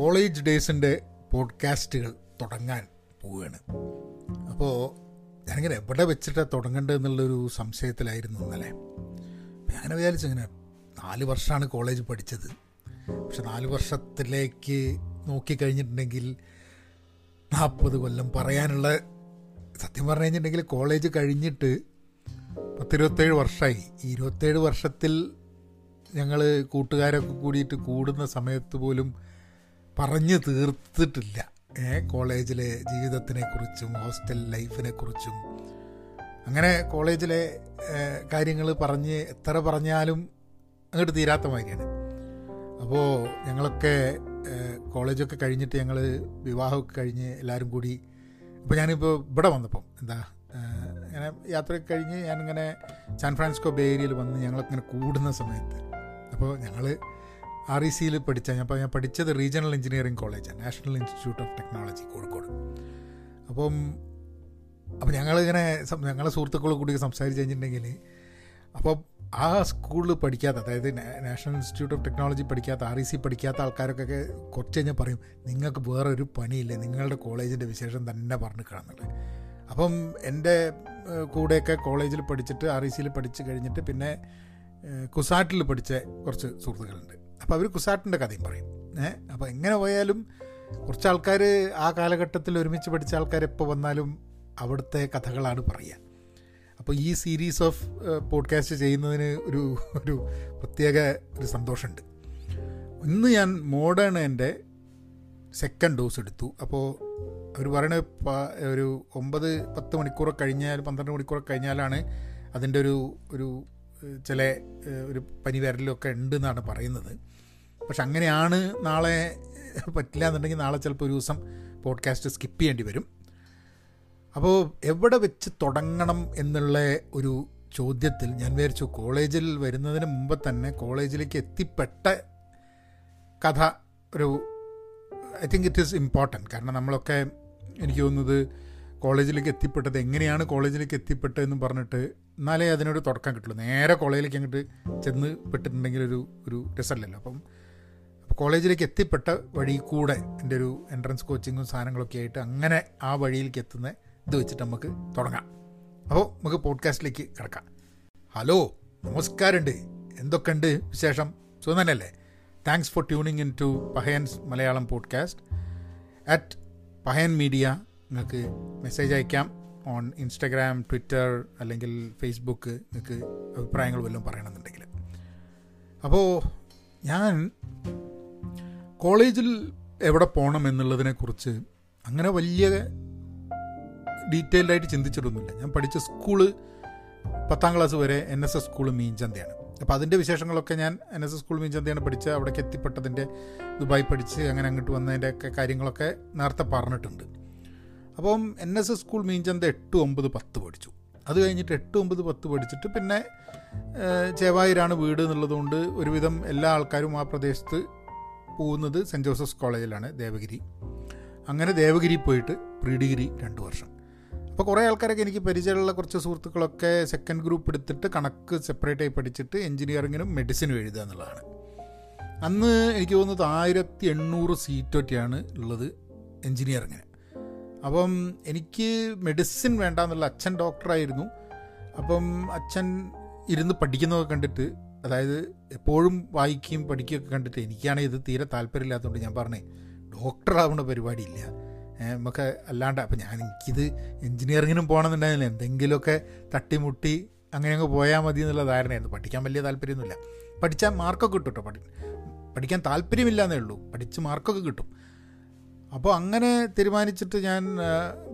College ഡേയ്സിന്റെ പോഡ്കാസ്റ്റുകൾ തുടങ്ങാൻ പോവുകയാണ്. അപ്പോൾ ഞാനിങ്ങനെ എവിടെ വെച്ചിട്ടാണ് തുടങ്ങേണ്ടത് എന്നുള്ളൊരു സംശയത്തിലായിരുന്നു ഇന്നലെ. അങ്ങനെ വിചാരിച്ചിങ്ങനെ നാല് വർഷമാണ് കോളേജ് പഠിച്ചത്. പക്ഷെ നാല് വർഷത്തിലേക്ക് നോക്കിക്കഴിഞ്ഞിട്ടുണ്ടെങ്കിൽ നാൽപ്പത് കൊല്ലം പറയാനുള്ള സത്യം പറഞ്ഞു കഴിഞ്ഞിട്ടുണ്ടെങ്കിൽ കോളേജ് കഴിഞ്ഞിട്ട് പത്തിരുപത്തേഴ് വർഷമായി. ഈ ഇരുപത്തേഴ് വർഷത്തിൽ ഞങ്ങൾ കൂട്ടുകാരൊക്കെ കൂടിയിട്ട് കൂടുന്ന സമയത്ത് പോലും പറഞ്ഞു തീർത്തിട്ടില്ല. കോളേജിലെ ജീവിതത്തിനെക്കുറിച്ചും ഹോസ്റ്റൽ ലൈഫിനെക്കുറിച്ചും. അങ്ങനെ കോളേജിലെ കാര്യങ്ങൾ പറഞ്ഞ് എത്ര പറഞ്ഞാലും അങ്ങോട്ട് തീരാത്ത മാതിരിയാണ്. അപ്പോൾ ഞങ്ങളൊക്കെ കോളേജൊക്കെ കഴിഞ്ഞിട്ട് ഞങ്ങൾ വിവാഹമൊക്കെ കഴിഞ്ഞ് എല്ലാവരും കൂടി ഇപ്പോൾ ഞാനിപ്പോൾ ഇവിടെ വന്നപ്പം എന്താ ഇങ്ങനെ യാത്രയൊക്കെ കഴിഞ്ഞ് ഞാനിങ്ങനെ സാൻ ഫ്രാൻസിസ്കോ ബേ ഏരിയയിൽ വന്ന് ഞങ്ങളൊക്കെ ഇങ്ങനെ കൂടുന്ന സമയത്ത് അപ്പോൾ ഞങ്ങൾ ആർ ഇ സിയിൽ പഠിച്ച. ഞാൻ ഞാൻ പഠിച്ചത് റീജിയണൽ എഞ്ചിനീയറിംഗ് കോളേജാണ് national institute of technology Kozhikode. അപ്പം അപ്പം ഞങ്ങളിങ്ങനെ ഞങ്ങളെ സുഹൃത്തുക്കളെ കൂടി സംസാരിച്ച് കഴിഞ്ഞിട്ടുണ്ടെങ്കിൽ അപ്പോൾ ആ സ്കൂളിൽ പഠിക്കാത്ത അതായത് നാഷണൽ ഇൻസ്റ്റിറ്റ്യൂട്ട് ഓഫ് ടെക്നോളജി പഠിക്കാത്ത ആർ ഇ സി പഠിക്കാത്ത ആൾക്കാരൊക്കെ കുറച്ച് കഴിഞ്ഞാൽ പറയും നിങ്ങൾക്ക് വേറെ ഒരു പണിയില്ല? നിങ്ങളുടെ കോളേജിന്റെ വിശേഷം തന്നെ പറഞ്ഞു കാണുന്നുണ്ട് അപ്പം എന്റെ കൂടെയൊക്കെ കോളേജിൽ പഠിച്ചിട്ട് ആർ ഇ സിയിൽ പഠിച്ച് കഴിഞ്ഞിട്ട് പിന്നെ കുസാറ്റിൽ പഠിച്ച കുറച്ച് സുഹൃത്തുക്കളുണ്ട്. അപ്പോൾ അവർ കുസാട്ടിന്റെ കഥയും പറയും. ഏഹ് അപ്പോൾ എങ്ങനെ പോയാലും കുറച്ച് ആൾക്കാർ ആ കാലഘട്ടത്തിൽ ഒരുമിച്ച് പഠിച്ച ആൾക്കാർ എപ്പോൾ വന്നാലും അവിടുത്തെ കഥകളാണ് പറയുക അപ്പോൾ ഈ സീരീസ് ഓഫ് പോഡ്കാസ്റ്റ് ചെയ്യുന്നതിന് ഒരു ഒരു പ്രത്യേക ഒരു സന്തോഷമുണ്ട്. ഇന്ന് ഞാൻ മോഡേൺ എന്റെ സെക്കൻഡ് ഡോസ് എടുത്തു. അപ്പോൾ അവർ പറയണ ഒരു ഒമ്പത് പത്ത് മണിക്കൂറൊക്കെ കഴിഞ്ഞാൽ പന്ത്രണ്ട് മണിക്കൂറൊക്കെ കഴിഞ്ഞാലാണ് അതിന്റെ ഒരു ഒരു ചില ഒരു പനി വരലൊക്കെ ഉണ്ട് എന്നാണ് പറയുന്നത്. പക്ഷെ അങ്ങനെയാണ് നാളെ പറ്റില്ല എന്നുണ്ടെങ്കിൽ നാളെ ചിലപ്പോൾ ഒരു ദിവസം പോഡ്കാസ്റ്റ് സ്കിപ്പ് ചെയ്യേണ്ടി വരും. അപ്പോൾ എവിടെ വെച്ച് തുടങ്ങണം എന്നുള്ള ഒരു ചോദ്യത്തിൽ ഞാൻ വിചാരിച്ചു കോളേജിൽ വരുന്നതിന് മുമ്പ് തന്നെ കോളേജിലേക്ക് എത്തിപ്പെട്ട കഥ ഒരു I think it is important. കാരണം നമ്മളൊക്കെ എനിക്ക് തോന്നുന്നത് കോളേജിലേക്ക് എത്തിപ്പെട്ടത് എങ്ങനെയാണ് കോളേജിലേക്ക് എത്തിപ്പെട്ടതെന്ന് പറഞ്ഞിട്ട് എന്നാലേ അതിനൊരു തുടക്കം കിട്ടുള്ളൂ. നേരെ കോളേജിലേക്ക് അങ്ങോട്ട് ചെന്ന് പെട്ടിട്ടുണ്ടെങ്കിൽ ഒരു ഒരു രസമല്ലല്ലോ. അപ്പം കോളേജിലേക്ക് എത്തിപ്പെട്ട വഴി കൂടെ എന്റെ ഒരു എൻട്രൻസ് കോച്ചിങ്ങും സാധനങ്ങളൊക്കെ ആയിട്ട് അങ്ങനെ ആ വഴിയിലേക്ക് എത്തുന്ന ഇത് വെച്ചിട്ട് നമുക്ക് തുടങ്ങാം. അപ്പോൾ നമുക്ക് പോഡ്കാസ്റ്റിലേക്ക് കിടക്കാം. ഹലോ നമസ്കാരമുണ്ട്. എന്തൊക്കെയുണ്ട് വിശേഷം? സുഖം thanks for tuning in to Pahayans Malayalam podcast at Pahayan media നിങ്ങൾക്ക് മെസ്സേജ് അയക്കാം. ഓൺ ഇൻസ്റ്റഗ്രാം ട്വിറ്റർ അല്ലെങ്കിൽ ഫേസ്ബുക്ക് നിങ്ങൾക്ക് അഭിപ്രായങ്ങൾ വല്ലതും പറയണമെന്നുണ്ടെങ്കിൽ. അപ്പോൾ ഞാൻ കോളേജിൽ എവിടെ പോകണം എന്നുള്ളതിനെക്കുറിച്ച് അങ്ങനെ വലിയ ഡീറ്റെയിൽഡായിട്ട് ചിന്തിച്ചിട്ടൊന്നുമില്ല. ഞാൻ പഠിച്ച സ്കൂൾ പത്താം ക്ലാസ് വരെ എൻ എസ് എസ് സ്കൂൾ മീൻചന്തയാണ്. അപ്പോൾ അതിന്റെ വിശേഷങ്ങളൊക്കെ ഞാൻ എൻ എസ് എസ് സ്കൂൾ മീൻചന്തയാണ് പഠിച്ച അവിടേക്ക് എത്തിപ്പെട്ടതിന്റെ ദുബായ് പഠിച്ച് അങ്ങനെ അങ്ങോട്ട് വന്നതിന്റെ ഒക്കെ കാര്യങ്ങളൊക്കെ നേരത്തെ പറഞ്ഞിട്ടുണ്ട്. അപ്പം N S S school Meenchanda എട്ട് ഒമ്പത് പത്ത് പഠിച്ചു. അത് കഴിഞ്ഞിട്ട് എട്ട് ഒമ്പത് പത്ത് പഠിച്ചിട്ട് പിന്നെ ചേവായൂരാണ് വീട് എന്നുള്ളതുകൊണ്ട് ഒരുവിധം എല്ലാ ആൾക്കാരും ആ പ്രദേശത്ത് പോകുന്നത് സെന്റ് ജോസഫ്സ് കോളേജിലാണ് ദേവഗിരി. അങ്ങനെ ദേവഗിരി പോയിട്ട് പ്രീ ഡിഗ്രി രണ്ട് വർഷം. അപ്പോൾ കുറേ ആൾക്കാരൊക്കെ എനിക്ക് പരിചയമുള്ള കുറച്ച് സുഹൃത്തുക്കളൊക്കെ സെക്കൻഡ് ഗ്രൂപ്പ് എടുത്തിട്ട് കണക്ക് സെപ്പറേറ്റ് ആയി പഠിച്ചിട്ട് എഞ്ചിനീയറിങ്ങിനും മെഡിസിനും എഴുതുക എന്നുള്ളതാണ്. അന്ന് എനിക്ക് തോന്നുന്നത് ആയിരത്തി എണ്ണൂറ് സീറ്റൊക്കെയാണ് ഉള്ളത് എഞ്ചിനീയറിങ്ങിന് അപ്പം എനിക്ക് മെഡിസിൻ വേണ്ട എന്നുള്ള അച്ഛൻ ഡോക്ടറായിരുന്നു അപ്പം അച്ഛൻ ഇരുന്ന് പഠിക്കുന്നതൊക്കെ കണ്ടിട്ട് അതായത് എപ്പോഴും വായിക്കുകയും പഠിക്കുകയൊക്കെ കണ്ടിട്ട് എനിക്കാണെങ്കിൽ ഇത് തീരെ താല്പര്യമില്ലാത്തതുകൊണ്ട് ഞാൻ പറഞ്ഞേ ഡോക്ടറാവുന്ന പരിപാടിയില്ല. നമുക്ക് അല്ലാണ്ട് അപ്പം ഞാൻ എനിക്കിത് എൻജിനീയറിങ്ങിനും പോകണമെന്നുണ്ടായിരുന്നില്ല. എന്തെങ്കിലുമൊക്കെ തട്ടിമുട്ടി അങ്ങനെ അങ്ങ് പോയാൽ മതി എന്നുള്ള ധാരണയായിരുന്നു. പഠിക്കാൻ വലിയ താല്പര്യമൊന്നുമില്ല. പഠിച്ചാൽ മാർക്കൊക്കെ കിട്ടും കേട്ടോ പഠി പഠിക്കാൻ താല്പര്യമില്ല എന്നേ ഉള്ളൂ. പഠിച്ച് മാർക്കൊക്കെ കിട്ടും. അപ്പോൾ അങ്ങനെ തീരുമാനിച്ചിട്ട് ഞാൻ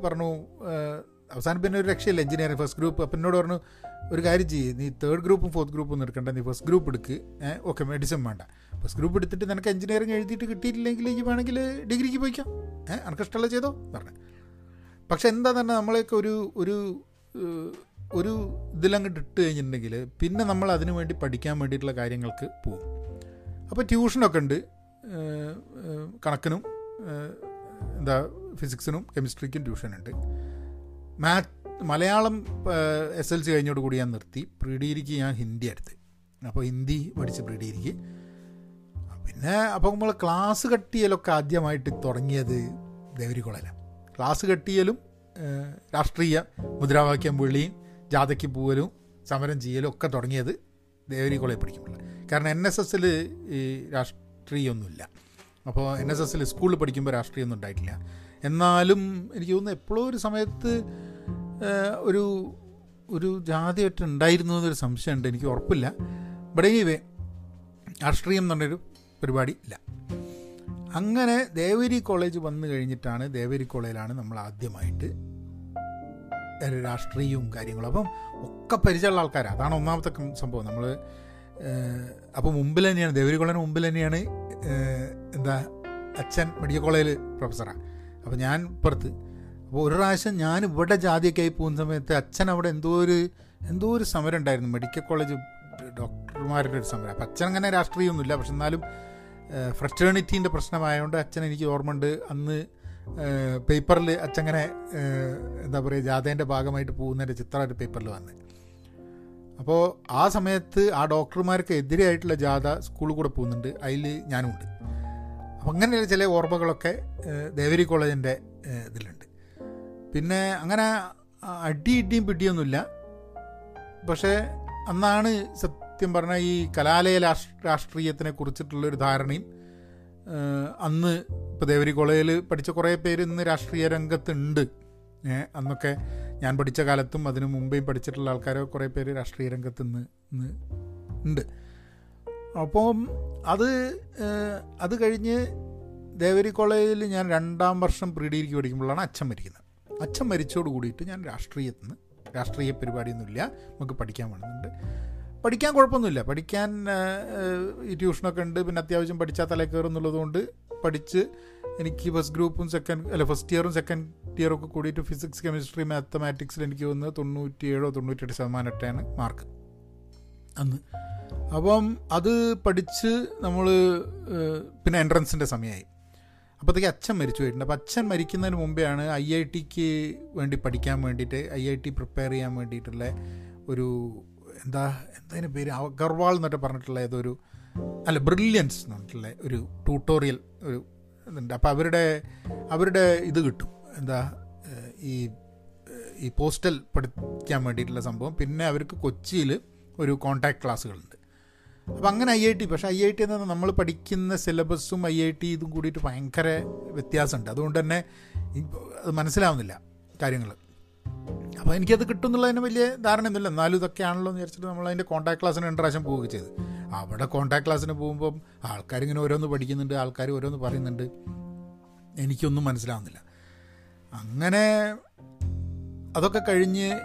പറഞ്ഞു അവസാനം പിന്നെ ഒരു രക്ഷയില്ല എഞ്ചിനീയറിംഗ്. ഫസ്റ്റ് ഗ്രൂപ്പ് അപ്പം എന്നോട് പറഞ്ഞു ഒരു കാര്യം ചെയ്യ് നീ തേർഡ് ഗ്രൂപ്പും ഫോർത്ത് ഗ്രൂപ്പും ഒന്നും എടുക്കണ്ട നീ ഫസ്റ്റ് ഗ്രൂപ്പ് എടുക്ക്. ഓക്കെ മെഡിസിൻ വേണ്ട. ഫസ്റ്റ് ഗ്രൂപ്പ് എടുത്തിട്ട് നിനക്ക് എഞ്ചിനീയറിംഗ് എഴുതിയിട്ട് കിട്ടിയിട്ടില്ലെങ്കിൽ ഈ വേണമെങ്കിൽ ഡിഗ്രിക്ക് പോയിക്കാം. ഏഹ് അനക്ക് ഇഷ്ടമുള്ള ചെയ്തോ പറഞ്ഞു. പക്ഷെ എന്താ തന്നെ നമ്മളെയൊക്കെ ഒരു ഒരു ഒരു ഇതിലങ്ങോട്ട് ഇട്ട് കഴിഞ്ഞിട്ടുണ്ടെങ്കിൽ പിന്നെ നമ്മൾ അതിനു വേണ്ടി പഠിക്കാൻ വേണ്ടിയിട്ടുള്ള കാര്യങ്ങൾക്ക് പോകും. അപ്പോൾ ട്യൂഷനൊക്കെ ഉണ്ട് കണക്കിനും. എന്താ ഫിസിക്സിനും കെമിസ്ട്രിക്കും ട്യൂഷനുണ്ട്. Math Malayalam S L C കഴിഞ്ഞോട് കൂടി ഞാൻ നിർത്തി. പ്രീ ഡിഗ്രിക്ക് ഞാൻ ഹിന്ദി എടുത്ത്. അപ്പോൾ ഹിന്ദി പഠിച്ച് പ്രീ ഡിഗ്രിക്ക് പിന്നെ അപ്പോൾ നമ്മൾ ക്ലാസ് കട്ടിയലൊക്കെ ആദ്യമായിട്ട് തുടങ്ങിയത് ദേവരി കോളേജിലാണ് ക്ലാസ് കെട്ടിയലും രാഷ്ട്രീയ മുദ്രാവാക്യം വിളിയും ജാഥയ്ക്ക് പോവലും സമരം ചെയ്യലും ഒക്കെ തുടങ്ങിയത് ദേവരി കോളേജ് പഠിക്കുമ്പോൾ കാരണം എൻ എസ് എസിൽ രാഷ്ട്രീയമൊന്നുമില്ല അപ്പോൾ എൻ എസ് എസിൽ സ്കൂളിൽ പഠിക്കുമ്പോൾ രാഷ്ട്രീയമൊന്നും ഉണ്ടായിട്ടില്ല. എന്നാലും എനിക്ക് തോന്നുന്നു എപ്പോഴും ഒരു സമയത്ത് ഒരു ഒരു ജാതിയായിട്ട് ഉണ്ടായിരുന്നു എന്നൊരു സംശയമുണ്ട്. എനിക്ക് ഉറപ്പില്ല. ബട്ട് എനിവേ രാഷ്ട്രീയം എന്ന് പറഞ്ഞൊരു പരിപാടി ഇല്ല. അങ്ങനെ ദേവരി കോളേജ് വന്നു കഴിഞ്ഞിട്ടാണ് ദേവരി കോളേജിലാണ് നമ്മൾ ആദ്യമായിട്ട് രാഷ്ട്രീയവും കാര്യങ്ങളും. അപ്പം ഒക്കെ പരിചയമുള്ള ആൾക്കാരാണ് അതാണ് ഒന്നാമത്തെ സംഭവം. നമ്മൾ അപ്പോൾ മുമ്പിൽ തന്നെയാണ് ദേവരി കോളേജിന് മുമ്പിൽ തന്നെയാണ് എന്താ അച്ഛൻ മെഡിക്കൽ കോളേജിൽ പ്രൊഫസറാണ് അപ്പോൾ ഞാൻ പുറത്ത്. അപ്പോൾ ഒരു പ്രാവശ്യം ഞാൻ ഇവിടെ ജാതിയൊക്കെ ആയി പോകുന്ന സമയത്ത് അച്ഛൻ അവിടെ എന്തോ ഒരു എന്തോ ഒരു സമരം ഉണ്ടായിരുന്നു. മെഡിക്കൽ കോളേജ് ഡോക്ടർമാരുടെ ഒരു സമരം. അപ്പം അച്ഛൻ അങ്ങനെ രാഷ്ട്രീയമൊന്നുമില്ല. പക്ഷെ എന്നാലും ഫ്രറ്റേണിറ്റീന്റെ പ്രശ്നമായതുകൊണ്ട് അച്ഛൻ എനിക്ക് ഓർമ്മയുണ്ട്. അന്ന് പേപ്പറിൽ അച്ഛങ്ങനെ എന്താ പറയുക ജാഥേന്റെ ഭാഗമായിട്ട് പോകുന്നതിന്റെ ചിത്രം ഒരു പേപ്പറിൽ വന്ന്. അപ്പോൾ ആ സമയത്ത് ആ ഡോക്ടർമാർക്ക് എതിരായിട്ടുള്ള ജാഥ സ്കൂളിൽ കൂടെ പോകുന്നുണ്ട്. അതിൽ ഞാനുമുണ്ട്. അപ്പം അങ്ങനെയുള്ള ചില ഓർമ്മകളൊക്കെ ദേവരി കോളേജിന്റെ ഇതിലുണ്ട്. പിന്നെ അങ്ങനെ അടി ഇടിയും പിടിയൊന്നുമില്ല. പക്ഷേ അന്നാണ് സത്യം പറഞ്ഞാൽ ഈ കലാലയ രാഷ്- രാഷ്ട്രീയത്തിനെ കുറിച്ചിട്ടുള്ളൊരു ധാരണയും അന്ന് ഇപ്പോൾ ദേവരി കോളേജിൽ പഠിച്ച കുറേ പേര് ഇന്ന് രാഷ്ട്രീയ രംഗത്തുണ്ട്. അന്നൊക്കെ ഞാൻ പഠിച്ച കാലത്തും അതിനു മുമ്പേയും പഠിച്ചിട്ടുള്ള ആൾക്കാരെ കുറേ പേര് രാഷ്ട്രീയ രംഗത്ത് നിന്ന് ഉണ്ട്. അപ്പം അത് അത് കഴിഞ്ഞ് ദേവരി കോളേജിൽ ഞാൻ രണ്ടാം വർഷം പ്രീ ഡിഗ്രിക്ക് പഠിക്കുമ്പോഴാണ് അച്ഛൻ മരിക്കുന്നത്. അച്ഛൻ മരിച്ചോട് കൂടിയിട്ട് ഞാൻ രാഷ്ട്രീയത്തിൽ നിന്ന് രാഷ്ട്രീയ പരിപാടിയൊന്നുമില്ല. നമുക്ക് പഠിക്കാൻ വേണമെന്നുണ്ട്. പഠിക്കാൻ കുഴപ്പമൊന്നുമില്ല. പഠിക്കാൻ ട്യൂഷനൊക്കെ ഉണ്ട്. പിന്നെ അത്യാവശ്യം പഠിച്ചാൽ തലേ പഠിച്ച് എനിക്ക് ഫസ്റ്റ് ഗ്രൂപ്പും സെക്കൻഡ് അല്ല ഫസ്റ്റ് ഇയറും സെക്കൻഡ് ഇയറും ഒക്കെ കൂടിയിട്ട് ഫിസിക്സ് കെമിസ്ട്രി മാത്തമാറ്റിക്സിൽ എനിക്ക് തോന്നുന്നത് തൊണ്ണൂറ്റിയേഴോ ശതമാനം ശതമാനമായിട്ടാണ് മാർക്ക് അന്ന്? അപ്പം അത് പഠിച്ച് നമ്മൾ പിന്നെ എൻട്രൻസിന്റെ സമയമായി അപ്പോഴത്തേക്ക് അച്ഛൻ മരിച്ചു പോയിട്ടുണ്ട്. അപ്പോൾ അച്ഛൻ മരിക്കുന്നതിന് മുമ്പെയാണ് ഐ ഐ ടിക്ക് വേണ്ടി പഠിക്കാൻ വേണ്ടിയിട്ട് ഐ ഐ ടി പ്രിപ്പയർ ചെയ്യാൻ വേണ്ടിയിട്ടുള്ള ഒരു എന്താ എന്താ പേര്? അഗർവാൾ എന്നൊക്കെ പറഞ്ഞിട്ടുള്ള ഏതൊരു അല്ല ബ്രില്യൻസ് എന്ന് പറഞ്ഞിട്ടുള്ള ഒരു ട്യൂട്ടോറിയൽ ഒരു ഇതുണ്ട്. അപ്പോൾ അവരുടെ അവരുടെ ഇത് കിട്ടും. എന്താ ഈ ഈ പോസ്റ്റൽ പഠിക്കാൻ വേണ്ടിയിട്ടുള്ള സംഭവം. പിന്നെ അവർക്ക് കൊച്ചിയിൽ ഒരു കോണ്ടാക്ട് ക്ലാസ്സുകളുണ്ട് അപ്പോൾ അങ്ങനെ ഐ ഐ ടി പക്ഷേ ഐ ഐ ടി എന്ന് നമ്മൾ പഠിക്കുന്ന സിലബസും ഐ ഐ ടി ഇതും കൂടിയിട്ട് ഭയങ്കര വ്യത്യാസമുണ്ട്. അതുകൊണ്ട് തന്നെ അത് മനസ്സിലാവുന്നില്ല കാര്യങ്ങൾ അപ്പോൾ എനിക്കത് കിട്ടും എന്നുള്ളതിന് വലിയ ധാരണയൊന്നുമില്ല. എന്നാലും ഇതൊക്കെയാണല്ലോ എന്ന് വിചാരിച്ചിട്ട് നമ്മൾ അതിന്റെ കോൺടാക്ട് ക്ലാസ്സിന് രണ്ട് പ്രാവശ്യം പോവുകയൊക്കെ ചെയ്ത്. അവിടെ കോൺടാക്ട് ക്ലാസ്സിന് പോകുമ്പം ആൾക്കാരിങ്ങനെ ഓരോന്ന് പഠിക്കുന്നുണ്ട് ആൾക്കാർ ഓരോന്ന് പറയുന്നുണ്ട്. എനിക്കൊന്നും മനസ്സിലാവുന്നില്ല. അങ്ങനെ അതൊക്കെ കഴിഞ്ഞ്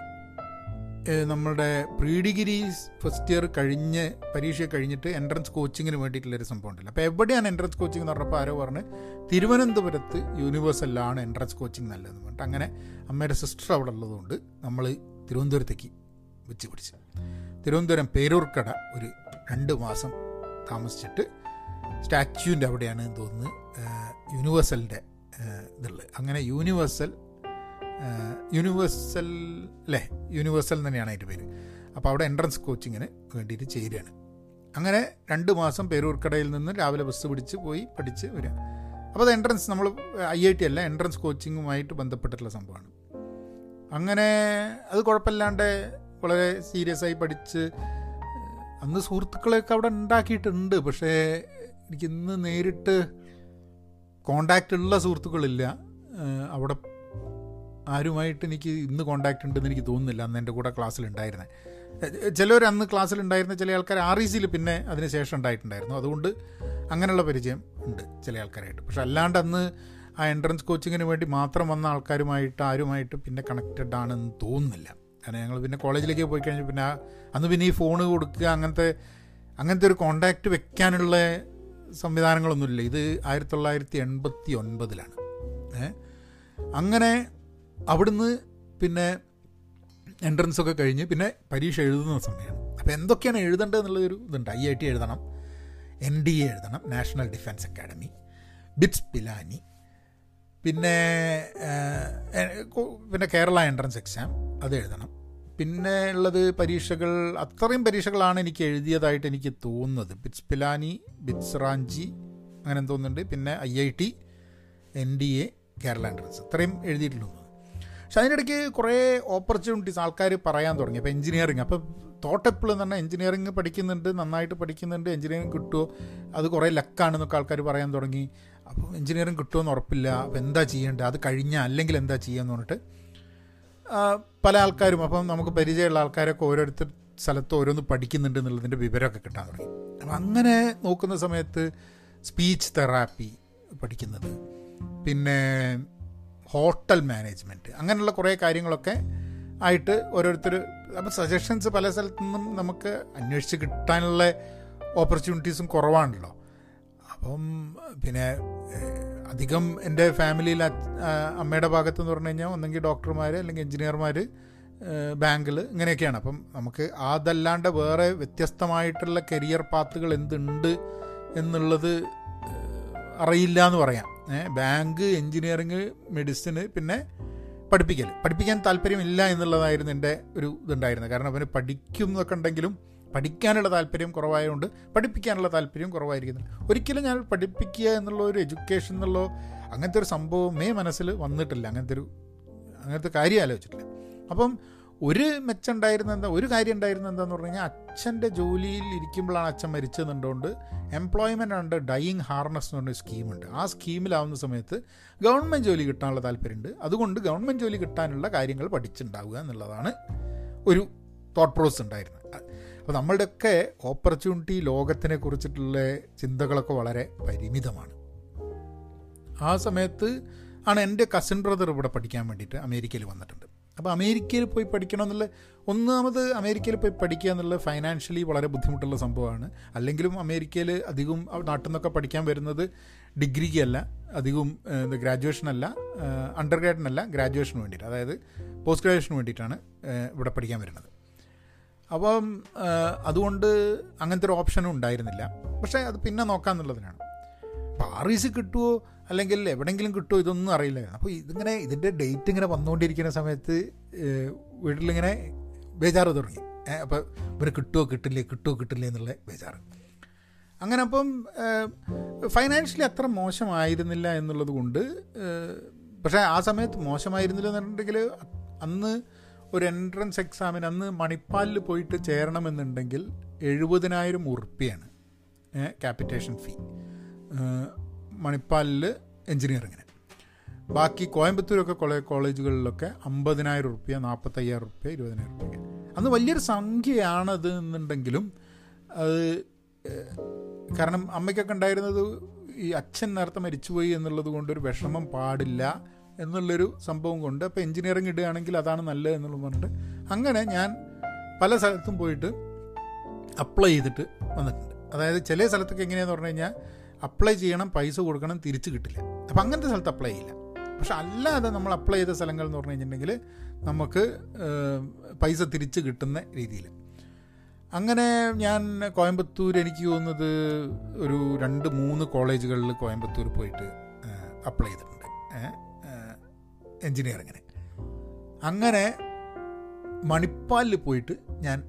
ഏഹ്, നമ്മളുടെ പ്രീ ഡിഗ്രി ഫസ്റ്റ് ഇയർ കഴിഞ്ഞ് പരീക്ഷ കഴിഞ്ഞിട്ട് എൻട്രൻസ് കോച്ചിങ്ങിന് വേണ്ടിയിട്ടുള്ളൊരു സംഭവം ഉണ്ടല്ലോ അപ്പോൾ എവിടെയാണ് എൻട്രൻസ് കോച്ചിങ് എന്ന് പറഞ്ഞപ്പോൾ ആരോ പറഞ്ഞ് തിരുവനന്തപുരത്ത് യൂണിവേഴ്സലിലാണ് എൻട്രൻസ് കോച്ചിങ് നല്ലതെന്ന് പറഞ്ഞിട്ട്. അങ്ങനെ അമ്മയുടെ സിസ്റ്റർ അവിടെ ഉള്ളതുകൊണ്ട് നമ്മൾ തിരുവനന്തപുരത്തേക്ക് വെച്ച് പിടിച്ചു. തിരുവനന്തപുരം പേരൂർക്കട ഒരു രണ്ട് മാസം താമസിച്ചിട്ട് സ്റ്റാച്യൂവിന്റെ അവിടെയാണ് തോന്നുന്നത് യൂണിവേഴ്സലിന്റെ ഇതുള്ളത്. അങ്ങനെ യൂണിവേഴ്സൽ യൂണിവേഴ്സൽ അല്ലേ യൂണിവേഴ്സൽ തന്നെയാണ് അതിന്റെ പേര്. അപ്പോൾ അവിടെ എൻട്രൻസ് കോച്ചിങ്ങിന് വേണ്ടിയിട്ട് ചേരുകയാണ്. അങ്ങനെ രണ്ട് മാസം പേരൂർക്കടയിൽ നിന്ന് രാവിലെ ബസ് പിടിച്ച് പോയി പഠിച്ച് വരിക. അപ്പോൾ അത് എൻട്രൻസ് നമ്മൾ ഐ ഐ ടി അല്ല എൻട്രൻസ് കോച്ചിങ്ങുമായിട്ട് ബന്ധപ്പെട്ടിട്ടുള്ള സംഭവമാണ്. അങ്ങനെ അത് കുഴപ്പമില്ലാണ്ട് വളരെ സീരിയസ് ആയി പഠിച്ച് അന്ന് സുഹൃത്തുക്കളെയൊക്കെ അവിടെ ഉണ്ടാക്കിയിട്ടുണ്ട്. പക്ഷേ എനിക്ക് ഇന്ന് നേരിട്ട് കോണ്ടാക്റ്റ് ഉള്ള സുഹൃത്തുക്കളില്ല. അവിടെ ആരുമായിട്ട് എനിക്ക് ഇന്ന് കോണ്ടാക്റ്റ് ഉണ്ടെന്ന് എനിക്ക് തോന്നുന്നില്ല. അന്ന് എന്റെ കൂടെ ക്ലാസ്സിലുണ്ടായിരുന്നത് ചിലവർ അന്ന് ക്ലാസ്സിലുണ്ടായിരുന്ന ചില ആൾക്കാർ ആർ ഇ സിയിൽ പിന്നെ അതിന് ശേഷം ഉണ്ടായിട്ടുണ്ടായിരുന്നു. അതുകൊണ്ട് അങ്ങനെയുള്ള പരിചയം ഉണ്ട് ചില ആൾക്കാരായിട്ട്. പക്ഷെ അല്ലാണ്ട് അന്ന് ആ എൻട്രൻസ് കോച്ചിങ്ങിന് വേണ്ടി മാത്രം വന്ന ആൾക്കാരുമായിട്ട് ആരുമായിട്ട് പിന്നെ കണക്റ്റഡ് ആണെന്ന് തോന്നുന്നില്ല. കാരണം ഞങ്ങൾ പിന്നെ കോളേജിലേക്ക് പോയി കഴിഞ്ഞാൽ പിന്നെ അന്ന് പിന്നെ ഈ ഫോണ് കൊടുക്കുക അങ്ങനത്തെ അങ്ങനത്തെ ഒരു കോണ്ടാക്റ്റ് വെക്കാനുള്ള സംവിധാനങ്ങളൊന്നുമില്ല. ഇത് ആയിരത്തി തൊള്ളായിരത്തി എൺപത്തി ഒൻപതിലാണ്. അങ്ങനെ അവിടുന്ന് പിന്നെ എൻട്രൻസ് ഒക്കെ കഴിഞ്ഞ് പിന്നെ പരീക്ഷ എഴുതുന്ന സമയമാണ് അപ്പോൾ എന്തൊക്കെയാണ് എഴുതേണ്ടത് എന്നുള്ളൊരു ഇതുണ്ട്. ഐ ഐ ടി എഴുതണം എൻ ഡി എ എഴുതണം national defence academy BITS Pilani പിന്നെ പിന്നെ കേരള എൻട്രൻസ് എക്സാം അത് എഴുതണം. പിന്നെ ഉള്ളത് പരീക്ഷകൾ അത്രയും പരീക്ഷകളാണ് എനിക്ക് എഴുതിയതായിട്ട് എനിക്ക് തോന്നുന്നത്. ബിറ്റ്സ് പിലാനി ബിറ്റ്സ് റാഞ്ചി അങ്ങനെ തോന്നുന്നുണ്ട് പിന്നെ I I T N D A Kerala entrance. ഇത്രയും എഴുതിയിട്ടുള്ളൂ. പക്ഷെ അതിനിടയ്ക്ക് കുറേ ഓപ്പർച്യൂണിറ്റീസ് ആൾക്കാർ പറയാൻ തുടങ്ങി. അപ്പോൾ എഞ്ചിനീയറിങ് അപ്പോൾ തോട്ട് എപ്പോഴും തന്നെ എഞ്ചിനീയറിങ് പഠിക്കുന്നുണ്ട് നന്നായിട്ട് പഠിക്കുന്നുണ്ട് എഞ്ചിനീയറിങ് കിട്ടുമോ അത് കുറേ ലക്കാണെന്നൊക്കെ ആൾക്കാർ പറയാൻ തുടങ്ങി. അപ്പോൾ എഞ്ചിനീയറിങ് കിട്ടുമെന്ന് ഉറപ്പില്ല. അപ്പോൾ എന്താ ചെയ്യേണ്ടത്? അത് കഴിഞ്ഞാൽ അല്ലെങ്കിൽ എന്താ ചെയ്യുകയെന്ന് പറഞ്ഞിട്ട് പല ആൾക്കാരും അപ്പം നമുക്ക് പരിചയമുള്ള ആൾക്കാരൊക്കെ ഓരോരുത്തർ സ്ഥലത്ത് ഓരോന്ന് പഠിക്കുന്നുണ്ട് എന്നുള്ളതിന്റെ വിവരമൊക്കെ കിട്ടാൻ തുടങ്ങി. അപ്പം അങ്ങനെ നോക്കുന്ന സമയത്ത് സ്പീച്ച് തെറാപ്പി പഠിക്കുന്നത്. പിന്നെ ഹോട്ടൽ മാനേജ്മെന്റ് അങ്ങനെയുള്ള കുറേ കാര്യങ്ങളൊക്കെ ആയിട്ട് ഓരോരുത്തർ അപ്പോൾ സജഷൻസ് പല സ്ഥലത്തു നിന്നും നമുക്ക് അന്വേഷിച്ച് കിട്ടാനുള്ള ഓപ്പർച്യൂണിറ്റീസും കുറവാണല്ലോ. അപ്പം പിന്നെ അധികം എന്റെ ഫാമിലിയിൽ അമ്മയുടെ ഭാഗത്ത് എന്ന് പറഞ്ഞു കഴിഞ്ഞാൽ ഒന്നെങ്കിൽ ഡോക്ടർമാർ അല്ലെങ്കിൽ എഞ്ചിനീയർമാർ ബാങ്കിൽ ഇങ്ങനെയൊക്കെയാണ്. അപ്പം നമുക്ക് അതല്ലാണ്ട് വേറെ വ്യത്യസ്തമായിട്ടുള്ള കരിയർ പാത്തുകൾ എന്തുണ്ട് എന്നുള്ളത് അറിയില്ല എന്ന് പറയാം. ബാങ്ക് എൻജിനീയറിങ് മെഡിസിന് പിന്നെ പഠിപ്പിക്കൽ. പഠിപ്പിക്കാൻ താല്പര്യമില്ല എന്നുള്ളതായിരുന്നു എന്റെ ഒരു ഇതുണ്ടായിരുന്നത്. കാരണം അവന് പഠിക്കും എന്നൊക്കെ ഉണ്ടെങ്കിലും പഠിക്കാനുള്ള താല്പര്യം കുറവായതുകൊണ്ട് പഠിപ്പിക്കാനുള്ള താല്പര്യം കുറവായിരിക്കുന്നു. ഒരിക്കലും ഞാൻ പഠിപ്പിക്കുക എന്നുള്ള ഒരു എഡ്യൂക്കേഷൻ എന്നുള്ള അങ്ങനത്തെ ഒരു സംഭവമേ മനസ്സിൽ വന്നിട്ടില്ല. അങ്ങനത്തെ ഒരു അങ്ങനത്തെ കാര്യം ആലോചിച്ചിട്ടില്ല. അപ്പം ഒരു മെച്ചം ഉണ്ടായിരുന്ന എന്താ ഒരു കാര്യം ഉണ്ടായിരുന്ന എന്താന്ന് പറഞ്ഞു കഴിഞ്ഞാൽ അച്ഛന്റെ ജോലിയിൽ ഇരിക്കുമ്പോഴാണ് അച്ഛൻ മരിച്ചതെന്നുകൊണ്ട് എംപ്ലോയ്മെന്റ് ഉണ്ട് ഡൈയിങ് ഹാർനസ് എന്ന് പറഞ്ഞ സ്കീമുണ്ട് ആ സ്കീമിലാവുന്ന സമയത്ത് ഗവൺമെന്റ് ജോലി കിട്ടാനുള്ള താല്പര്യമുണ്ട് അതുകൊണ്ട് ഗവൺമെന്റ് ജോലി കിട്ടാനുള്ള കാര്യങ്ങൾ പഠിച്ചിട്ടുണ്ടാവുക എന്നുള്ളതാണ് ഒരു തോട്ട് പ്രോസസ് ഉണ്ടായിരുന്നത്. അപ്പോൾ നമ്മളുടെയൊക്കെ ഓപ്പർച്യൂണിറ്റി ലോകത്തിനെ കുറിച്ചിട്ടുള്ള ചിന്തകളൊക്കെ വളരെ പരിമിതമാണ്. ആ സമയത്ത് ആണ് എന്റെ കസിൻ ബ്രദർ ഇവിടെ പഠിക്കാൻ വേണ്ടിയിട്ട് അമേരിക്കയിൽ വന്നിട്ടുണ്ട്. അപ്പോൾ അമേരിക്കയിൽ പോയി പഠിക്കണം എന്നുള്ള ഒന്നാമത് അമേരിക്കയിൽ പോയി പഠിക്കുക എന്നുള്ളത് ഫൈനാൻഷ്യലി വളരെ ബുദ്ധിമുട്ടുള്ള സംഭവമാണ്. അല്ലെങ്കിലും അമേരിക്കയിൽ അധികം നാട്ടിൽ നിന്നൊക്കെ പഠിക്കാൻ വരുന്നത് ഡിഗ്രിക്കല്ല അധികവും ഗ്രാജുവേഷനല്ല അണ്ടർ ഗ്രാഡിനല്ല ഗ്രാജുവേഷന് വേണ്ടിയിട്ട്. അതായത് പോസ്റ്റ് ഗ്രാജുവേഷന് വേണ്ടിയിട്ടാണ് ഇവിടെ പഠിക്കാൻ വരുന്നത്. അപ്പം അതുകൊണ്ട് അങ്ങനത്തെ ഒരു ഓപ്ഷനും ഉണ്ടായിരുന്നില്ല. പക്ഷേ അത് പിന്നെ നോക്കാമെന്നുള്ളതിനാണ് അപ്പോൾ ആർ ഇ സി കിട്ടുമോ അല്ലെങ്കിൽ എവിടെയെങ്കിലും കിട്ടുമോ ഇതൊന്നും അറിയില്ല. അപ്പോൾ ഇതിങ്ങനെ ഇതിന്റെ ഡേറ്റ് ഇങ്ങനെ വന്നുകൊണ്ടിരിക്കുന്ന സമയത്ത് വീട്ടിലിങ്ങനെ ബേജാറ് തുടങ്ങി. അപ്പോൾ ഇവർ കിട്ടുമോ കിട്ടില്ലേ കിട്ടുമോ കിട്ടില്ലേ എന്നുള്ള ബേജാറ്. അങ്ങനെ അപ്പം ഫൈനാൻഷ്യലി അത്ര മോശമായിരുന്നില്ല എന്നുള്ളത് കൊണ്ട് പക്ഷേ ആ സമയത്ത് മോശമായിരുന്നില്ല എന്നുണ്ടെങ്കിൽ അന്ന് ഒരു എൻട്രൻസ് എക്സാമിന് അന്ന് മണിപ്പാലിൽ പോയിട്ട് ചേരണമെന്നുണ്ടെങ്കിൽ എഴുപതിനായിരം ഉറുപ്പിയാണ് ക്യാപിറ്റേഷൻ ഫീ മണിപ്പാലിൽ എൻജിനീയറിങ്ങിന് ബാക്കി കോയമ്പത്തൂരൊക്കെ കോളേ കോളേജുകളിലൊക്കെ അമ്പതിനായിരം റുപ്യ നാൽപ്പത്തയ്യായിരം റുപ്യ ഇരുപതിനായിരം റുപ്യ. അന്ന് വലിയൊരു സംഖ്യയാണത് എന്നുണ്ടെങ്കിലും അത് കാരണം അമ്മയ്ക്കൊക്കെ ഉണ്ടായിരുന്നത് ഈ അച്ഛൻ നേരത്തെ മരിച്ചുപോയി എന്നുള്ളത് കൊണ്ടൊരു വിഷമം പാടില്ല എന്നുള്ളൊരു സംഭവം കൊണ്ട് അപ്പോൾ എൻജിനീയറിങ് ഇടുകയാണെങ്കിൽ അതാണ് നല്ലത് എന്നുള്ളത് പറഞ്ഞിട്ട് അങ്ങനെ ഞാൻ പല സ്ഥലത്തും പോയിട്ട് അപ്ലൈ ചെയ്തിട്ട് വന്നിട്ടുണ്ട്. അതായത് ചില സ്ഥലത്തൊക്കെ എങ്ങനെയാണെന്ന് പറഞ്ഞു കഴിഞ്ഞാൽ അപ്ലൈ ചെയ്യണം പൈസ കൊടുക്കണം തിരിച്ച് കിട്ടില്ല. അപ്പം അങ്ങനത്തെ സ്ഥലത്ത് അപ്ലൈ ചെയ്യില്ല. പക്ഷെ അല്ലാതെ നമ്മൾ അപ്ലൈ ചെയ്ത സ്ഥലങ്ങൾ എന്ന് പറഞ്ഞു കഴിഞ്ഞിട്ടുണ്ടെങ്കിൽ നമുക്ക് പൈസ തിരിച്ച് കിട്ടുന്ന രീതിയിൽ. അങ്ങനെ ഞാൻ കോയമ്പത്തൂർ എനിക്ക് തോന്നുന്നത് ഒരു രണ്ട് മൂന്ന് കോളേജുകളിൽ കോയമ്പത്തൂർ പോയിട്ട് അപ്ലൈ ചെയ്തിട്ടുണ്ട്. എൻജിനീയറിങ്ങിന് അങ്ങനെ മണിപ്പാലിൽ പോയിട്ട് ഞാൻ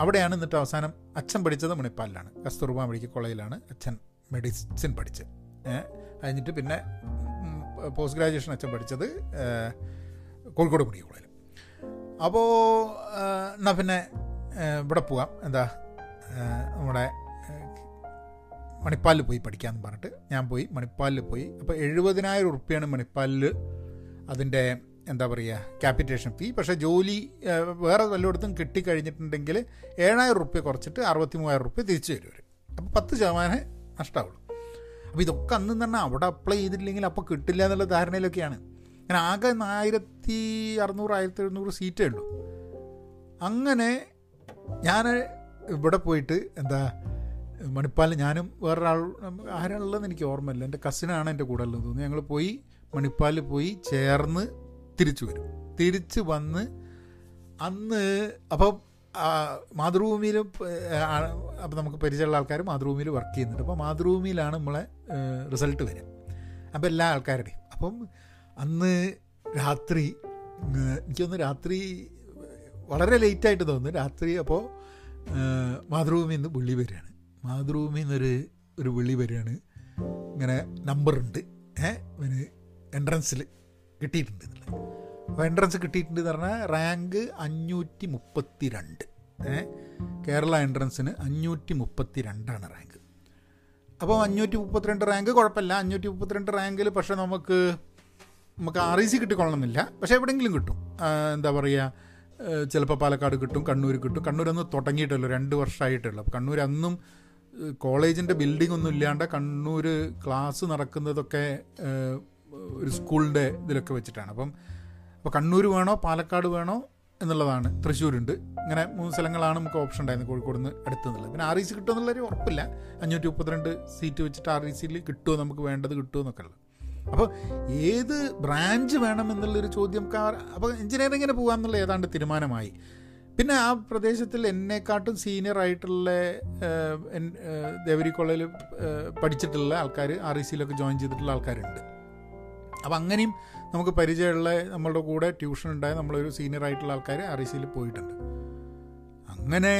അവിടെയാണ് എന്നിട്ട് അവസാനം അച്ഛൻ പഠിച്ചത് മണിപ്പാലിലാണ്. കസ്തൂർബ മെഡിക്കൽ കോളേജിലാണ് അച്ഛൻ മെഡിസിൻ പഠിച്ച്. കഴിഞ്ഞിട്ട് പിന്നെ പോസ്റ്റ് ഗ്രാജുവേഷൻ അച്ഛൻ പഠിച്ചത് കോഴിക്കോട് മെഡിക്കൽ കോളേജിൽ അപ്പോൾ എന്നാൽ പിന്നെ ഇവിടെ പോവാം. എന്താ നമ്മുടെ മണിപ്പാലിൽ പോയി പഠിക്കാമെന്ന് പറഞ്ഞിട്ട് ഞാൻ പോയി മണിപ്പാലിൽ പോയി. അപ്പോൾ എഴുപതിനായിരം ഉറുപ്പ്യാണ് മണിപ്പാലിൽ അതിന്റെ എന്താ പറയുക ക്യാപിറ്റേഷൻ ഫീ പക്ഷേ ജോലി വേറെ വല്ലയിടത്തും കിട്ടിക്കഴിഞ്ഞിട്ടുണ്ടെങ്കിൽ ഏഴായിരം റുപ്യ കുറച്ചിട്ട് അറുപത്തി മൂവായിരം റുപ്യ തിരിച്ചു തരും അപ്പോൾ പത്ത് ശതമാനം നഷ്ടമാവുള്ളൂ അപ്പോൾ ഇതൊക്കെ അന്ന് തന്നെ അവിടെ അപ്ലൈ ചെയ്തിട്ടില്ലെങ്കിൽ അപ്പോൾ കിട്ടില്ല എന്നുള്ള ധാരണയിലൊക്കെയാണ്. അങ്ങനെ ആകെ ആയിരത്തി അറുന്നൂറ് ആയിരത്തി എഴുന്നൂറ് സീറ്റേ ഉള്ളൂ. അങ്ങനെ ഞാൻ ഇവിടെ പോയിട്ട് എന്താ മണിപ്പാലിൽ ഞാനും വേറൊരാൾ ആരാളുള്ളതെന്ന് എനിക്ക് ഓർമ്മയില്ല. എന്റെ കസിനാണ് എന്റെ കൂടെ ഉള്ളത്. തോന്നുന്നു ഞങ്ങൾ പോയി മണിപ്പാലിൽ പോയി ചേർന്ന് തിരിച്ചു വരും. തിരിച്ച് വന്ന് അന്ന് അപ്പോൾ മാതൃഭൂമിയിൽ അപ്പോൾ നമുക്ക് പരിചയമുള്ള ആൾക്കാർ മാതൃഭൂമിയിൽ വർക്ക് ചെയ്യുന്നുണ്ട്. അപ്പോൾ മാതൃഭൂമിയിലാണ് നമ്മളെ റിസൾട്ട് വരിക അപ്പോൾ എല്ലാ ആൾക്കാരുടെയും. അപ്പം അന്ന് രാത്രി എനിക്കൊന്ന് രാത്രി വളരെ ലേറ്റായിട്ട് തോന്നുന്നു. രാത്രി അപ്പോൾ മാതൃഭൂമിയിൽ നിന്ന് വിളി വരികയാണ് മാതൃഭൂമിയിൽ നിന്നൊരു ഒരു വിളി വരികയാണ് ഇങ്ങനെ നമ്പറുണ്ട് ഏഹ് എൻട്രൻസിൽ കിട്ടിയിട്ടുണ്ട്. എന്നുള്ളത് എൻട്രൻസ് കിട്ടിയിട്ടുണ്ട് എന്ന് പറഞ്ഞാൽ റാങ്ക് അഞ്ഞൂറ്റി മുപ്പത്തി രണ്ട് കേരള എൻട്രൻസിന് അഞ്ഞൂറ്റി മുപ്പത്തി രണ്ടാണ് റാങ്ക് അപ്പോൾ അഞ്ഞൂറ്റി മുപ്പത്തിരണ്ട് റാങ്ക് കുഴപ്പമില്ല. അഞ്ഞൂറ്റി മുപ്പത്തിരണ്ട് റാങ്കിൽ പക്ഷേ നമുക്ക് നമുക്ക് ആർ ഇ സി കിട്ടിക്കൊള്ളണമെന്നില്ല പക്ഷേ എവിടെയെങ്കിലും കിട്ടും. എന്താ പറയുക ചിലപ്പോൾ പാലക്കാട് കിട്ടും കണ്ണൂർ കിട്ടും. കണ്ണൂർ അന്ന് തുടങ്ങിയിട്ടുള്ളൂ രണ്ട് വർഷമായിട്ടുള്ളൂ അപ്പോൾ കണ്ണൂർ അന്നും കോളേജിന്റെ ബിൽഡിംഗ് ഒന്നും ഇല്ലാണ്ട് കണ്ണൂർ ക്ലാസ് നടക്കുന്നതൊക്കെ ഒരു സ്കൂളിന്റെ ഇതിലൊക്കെ വെച്ചിട്ടാണ്. അപ്പം അപ്പോൾ കണ്ണൂർ വേണോ പാലക്കാട് വേണോ എന്നുള്ളതാണ്. തൃശ്ശൂരുണ്ട്. ഇങ്ങനെ മൂന്ന് സ്ഥലങ്ങളാണ് നമുക്ക് ഓപ്ഷൻ ഉണ്ടായിരുന്നത് കോഴിക്കോട് നിന്ന് അടുത്തുനിന്നുള്ളത് പിന്നെ ആർ ഇ സി കിട്ടുമെന്നുള്ളൊരു ഉറപ്പില്ല. അഞ്ഞൂറ്റി മുപ്പത്തിരണ്ട് സീറ്റ് വെച്ചിട്ട് ആർ ഇ സിയിൽ കിട്ടുമോ നമുക്ക് വേണ്ടത് കിട്ടുമോ എന്നൊക്കെ ഉള്ളത്. അപ്പോൾ ഏത് ബ്രാഞ്ച് വേണം എന്നുള്ളൊരു ചോദ്യം അപ്പോൾ എഞ്ചിനീയറിങ്ങിന് പോകാമെന്നുള്ള ഏതാണ്ട് തീരുമാനമായി. പിന്നെ ആ പ്രദേശത്തിൽ എന്നെക്കാട്ടും സീനിയർ ആയിട്ടുള്ള ദേവരി കോളേജിൽ പഠിച്ചിട്ടുള്ള ആൾക്കാർ ആർ ഇ സിയിലൊക്കെ ജോയിൻ ചെയ്തിട്ടുള്ള ആൾക്കാരുണ്ട്. അപ്പോൾ അങ്ങനെയും നമുക്ക് പരിചയമുള്ള നമ്മളുടെ കൂടെ ട്യൂഷൻ ഉണ്ടായ നമ്മളൊരു സീനിയർ ആയിട്ടുള്ള ആൾക്കാർ ആർ ഐ സിയിൽ പോയിട്ടുണ്ട്. അങ്ങനെ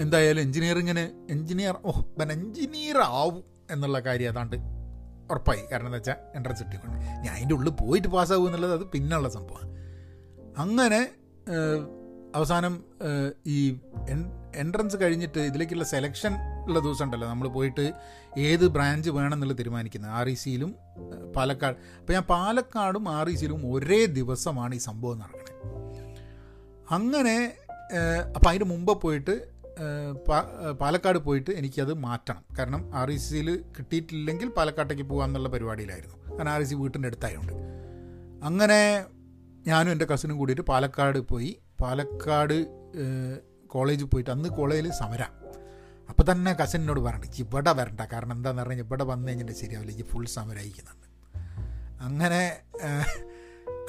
എന്തായാലും എൻജിനീയറിങ്ങിന് എൻജിനീയർ ഓ ഞാൻ എൻജിനീയർ ആവും എന്നുള്ള കാര്യം അതാണ്ട് ഉറപ്പായി. കാരണം എന്താ വെച്ചാൽ എൻട്രൻസ് കിട്ടിക്കൊണ്ട് ഞാൻ അതിന്റെ ഉള്ളിൽ പോയിട്ട് പാസ്സാകും എന്നുള്ളത് അത് പിന്നുള്ള സംഭവമാണ്. അങ്ങനെ അവസാനം ഈ എൻട്രൻസ് കഴിഞ്ഞിട്ട് ഇതിലേക്കുള്ള സെലക്ഷൻ ഉള്ള ദിവസം ഉണ്ടല്ലോ നമ്മൾ പോയിട്ട് ഏത് ബ്രാഞ്ച് വേണം എന്നുള്ളത് തീരുമാനിക്കുന്നത്. ആർ ഇ സിയിലും പാലക്കാട്. അപ്പോൾ ഞാൻ പാലക്കാടും ആർ ഇ സിയിലും ഒരേ ദിവസമാണ് ഈ സംഭവം നടക്കുന്നത്. അങ്ങനെ അപ്പോൾ അതിന് മുമ്പ് പോയിട്ട് പാലക്കാട് പോയിട്ട് എനിക്കത് മാറ്റണം. കാരണം ആർ ഇ സിയിൽ കിട്ടിയിട്ടില്ലെങ്കിൽ പാലക്കാട്ടേക്ക് പോകാമെന്നുള്ള പരിപാടിയിലായിരുന്നു. കാരണം ആർ ഇ സി വീട്ടിന്റെ അടുത്തായതുകൊണ്ട് അങ്ങനെ ഞാനും എന്റെ കസിനും കൂടിയിട്ട് പാലക്കാട് പോയി. പാലക്കാട് കോളേജിൽ പോയിട്ട് അന്ന് കോളേജിൽ സമരം. അപ്പോൾ തന്നെ കസിനോട് പറഞ്ഞു ഇവിടെ വരണ്ട. കാരണം എന്താണെന്ന് പറഞ്ഞാൽ ഇവിടെ വന്നു കഴിഞ്ഞിട്ട് ശരിയാവില്ല. ഈ ഫുൾ സമരമായിരിക്കുന്നുണ്ട് അങ്ങനെ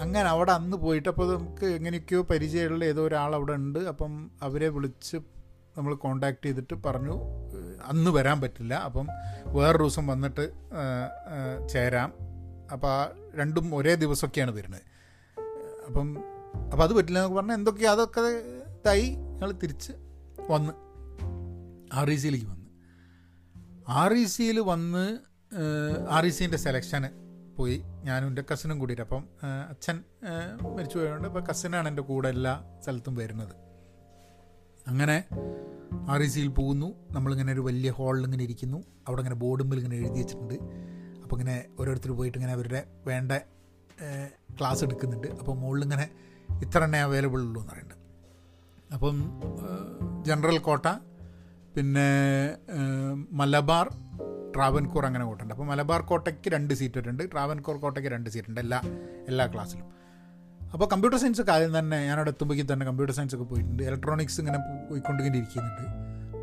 അങ്ങനെ അവിടെ അന്ന് പോയിട്ട് അപ്പോൾ നമുക്ക് എങ്ങനെയൊക്കെയോ പരിചയമുള്ള ഏതോ ഒരാൾ അവിടെ ഉണ്ട്. അപ്പം അവരെ വിളിച്ച് നമ്മൾ കോണ്ടാക്ട് ചെയ്തിട്ട് പറഞ്ഞു അന്ന് വരാൻ പറ്റില്ല. അപ്പം വേറൊരു ദിവസം വന്നിട്ട് ചേരാം. അപ്പോൾ ആ രണ്ടും ഒരേ ദിവസമൊക്കെയാണ് വരുന്നത്. അപ്പം അപ്പം അത് പറ്റില്ല എന്നൊക്കെ പറഞ്ഞാൽ എന്തൊക്കെയാ അതൊക്കെ ഇതായി. ഞങ്ങൾ തിരിച്ച് വന്ന്. ആർ ഇ സിയിലേക്ക് വന്ന്. ആർ ഇ സിയിൽ വന്ന് ആർ ഇ സിന്റെ സെലക്ഷന് പോയി. ഞാനും എന്റെ കസിനും കൂടിയിട്ട്. അപ്പം അച്ഛൻ മരിച്ചു പോയതുകൊണ്ട് അപ്പോൾ കസിനാണ് എന്റെ കൂടെ എല്ലാ സ്ഥലത്തും വരുന്നത്. അങ്ങനെ ആർ ഇ സിയിൽ പോകുന്നു. നമ്മളിങ്ങനെ ഒരു വലിയ ഹാളിൽ ഇങ്ങനെ ഇരിക്കുന്നു. അവിടെ ഇങ്ങനെ ബോർഡുമ്പിൽ ഇങ്ങനെ എഴുതി വെച്ചിട്ടുണ്ട്. അപ്പോൾ ഇങ്ങനെ ഓരോരുത്തർ പോയിട്ട് ഇങ്ങനെ അവരുടെ വേണ്ട ക്ലാസ് എടുക്കുന്നുണ്ട്. അപ്പോൾ മുകളിലിങ്ങനെ ഇത്ര എണ്ണേ അവൈലബിൾ ഉള്ളൂ എന്ന് പറയുന്നുണ്ട്. അപ്പം ജനറൽ കോട്ട പിന്നെ മലബാർ ട്രാവൻകൂർ അങ്ങനെ കോട്ടുണ്ട്. അപ്പോൾ മലബാർ കോട്ടയ്ക്ക് രണ്ട് സീറ്റ് ഉണ്ട് ട്രാവൻകൂർ കോട്ടയ്ക്ക് രണ്ട് സീറ്റ് ഉണ്ട് എല്ലാ എല്ലാ ക്ലാസ്സിലും. അപ്പോൾ കമ്പ്യൂട്ടർ സയൻസ് കാര്യം തന്നെ ഞാനവിടെ എത്തുമ്പോഴേക്കും തന്നെ കമ്പ്യൂട്ടർ സയൻസ് ഒക്കെ പോയിട്ടുണ്ട്. ഇലക്ട്രോണിക്സ് ഇങ്ങനെ പോയിക്കൊണ്ടിങ്ങനെ ഇരിക്കുന്നുണ്ട്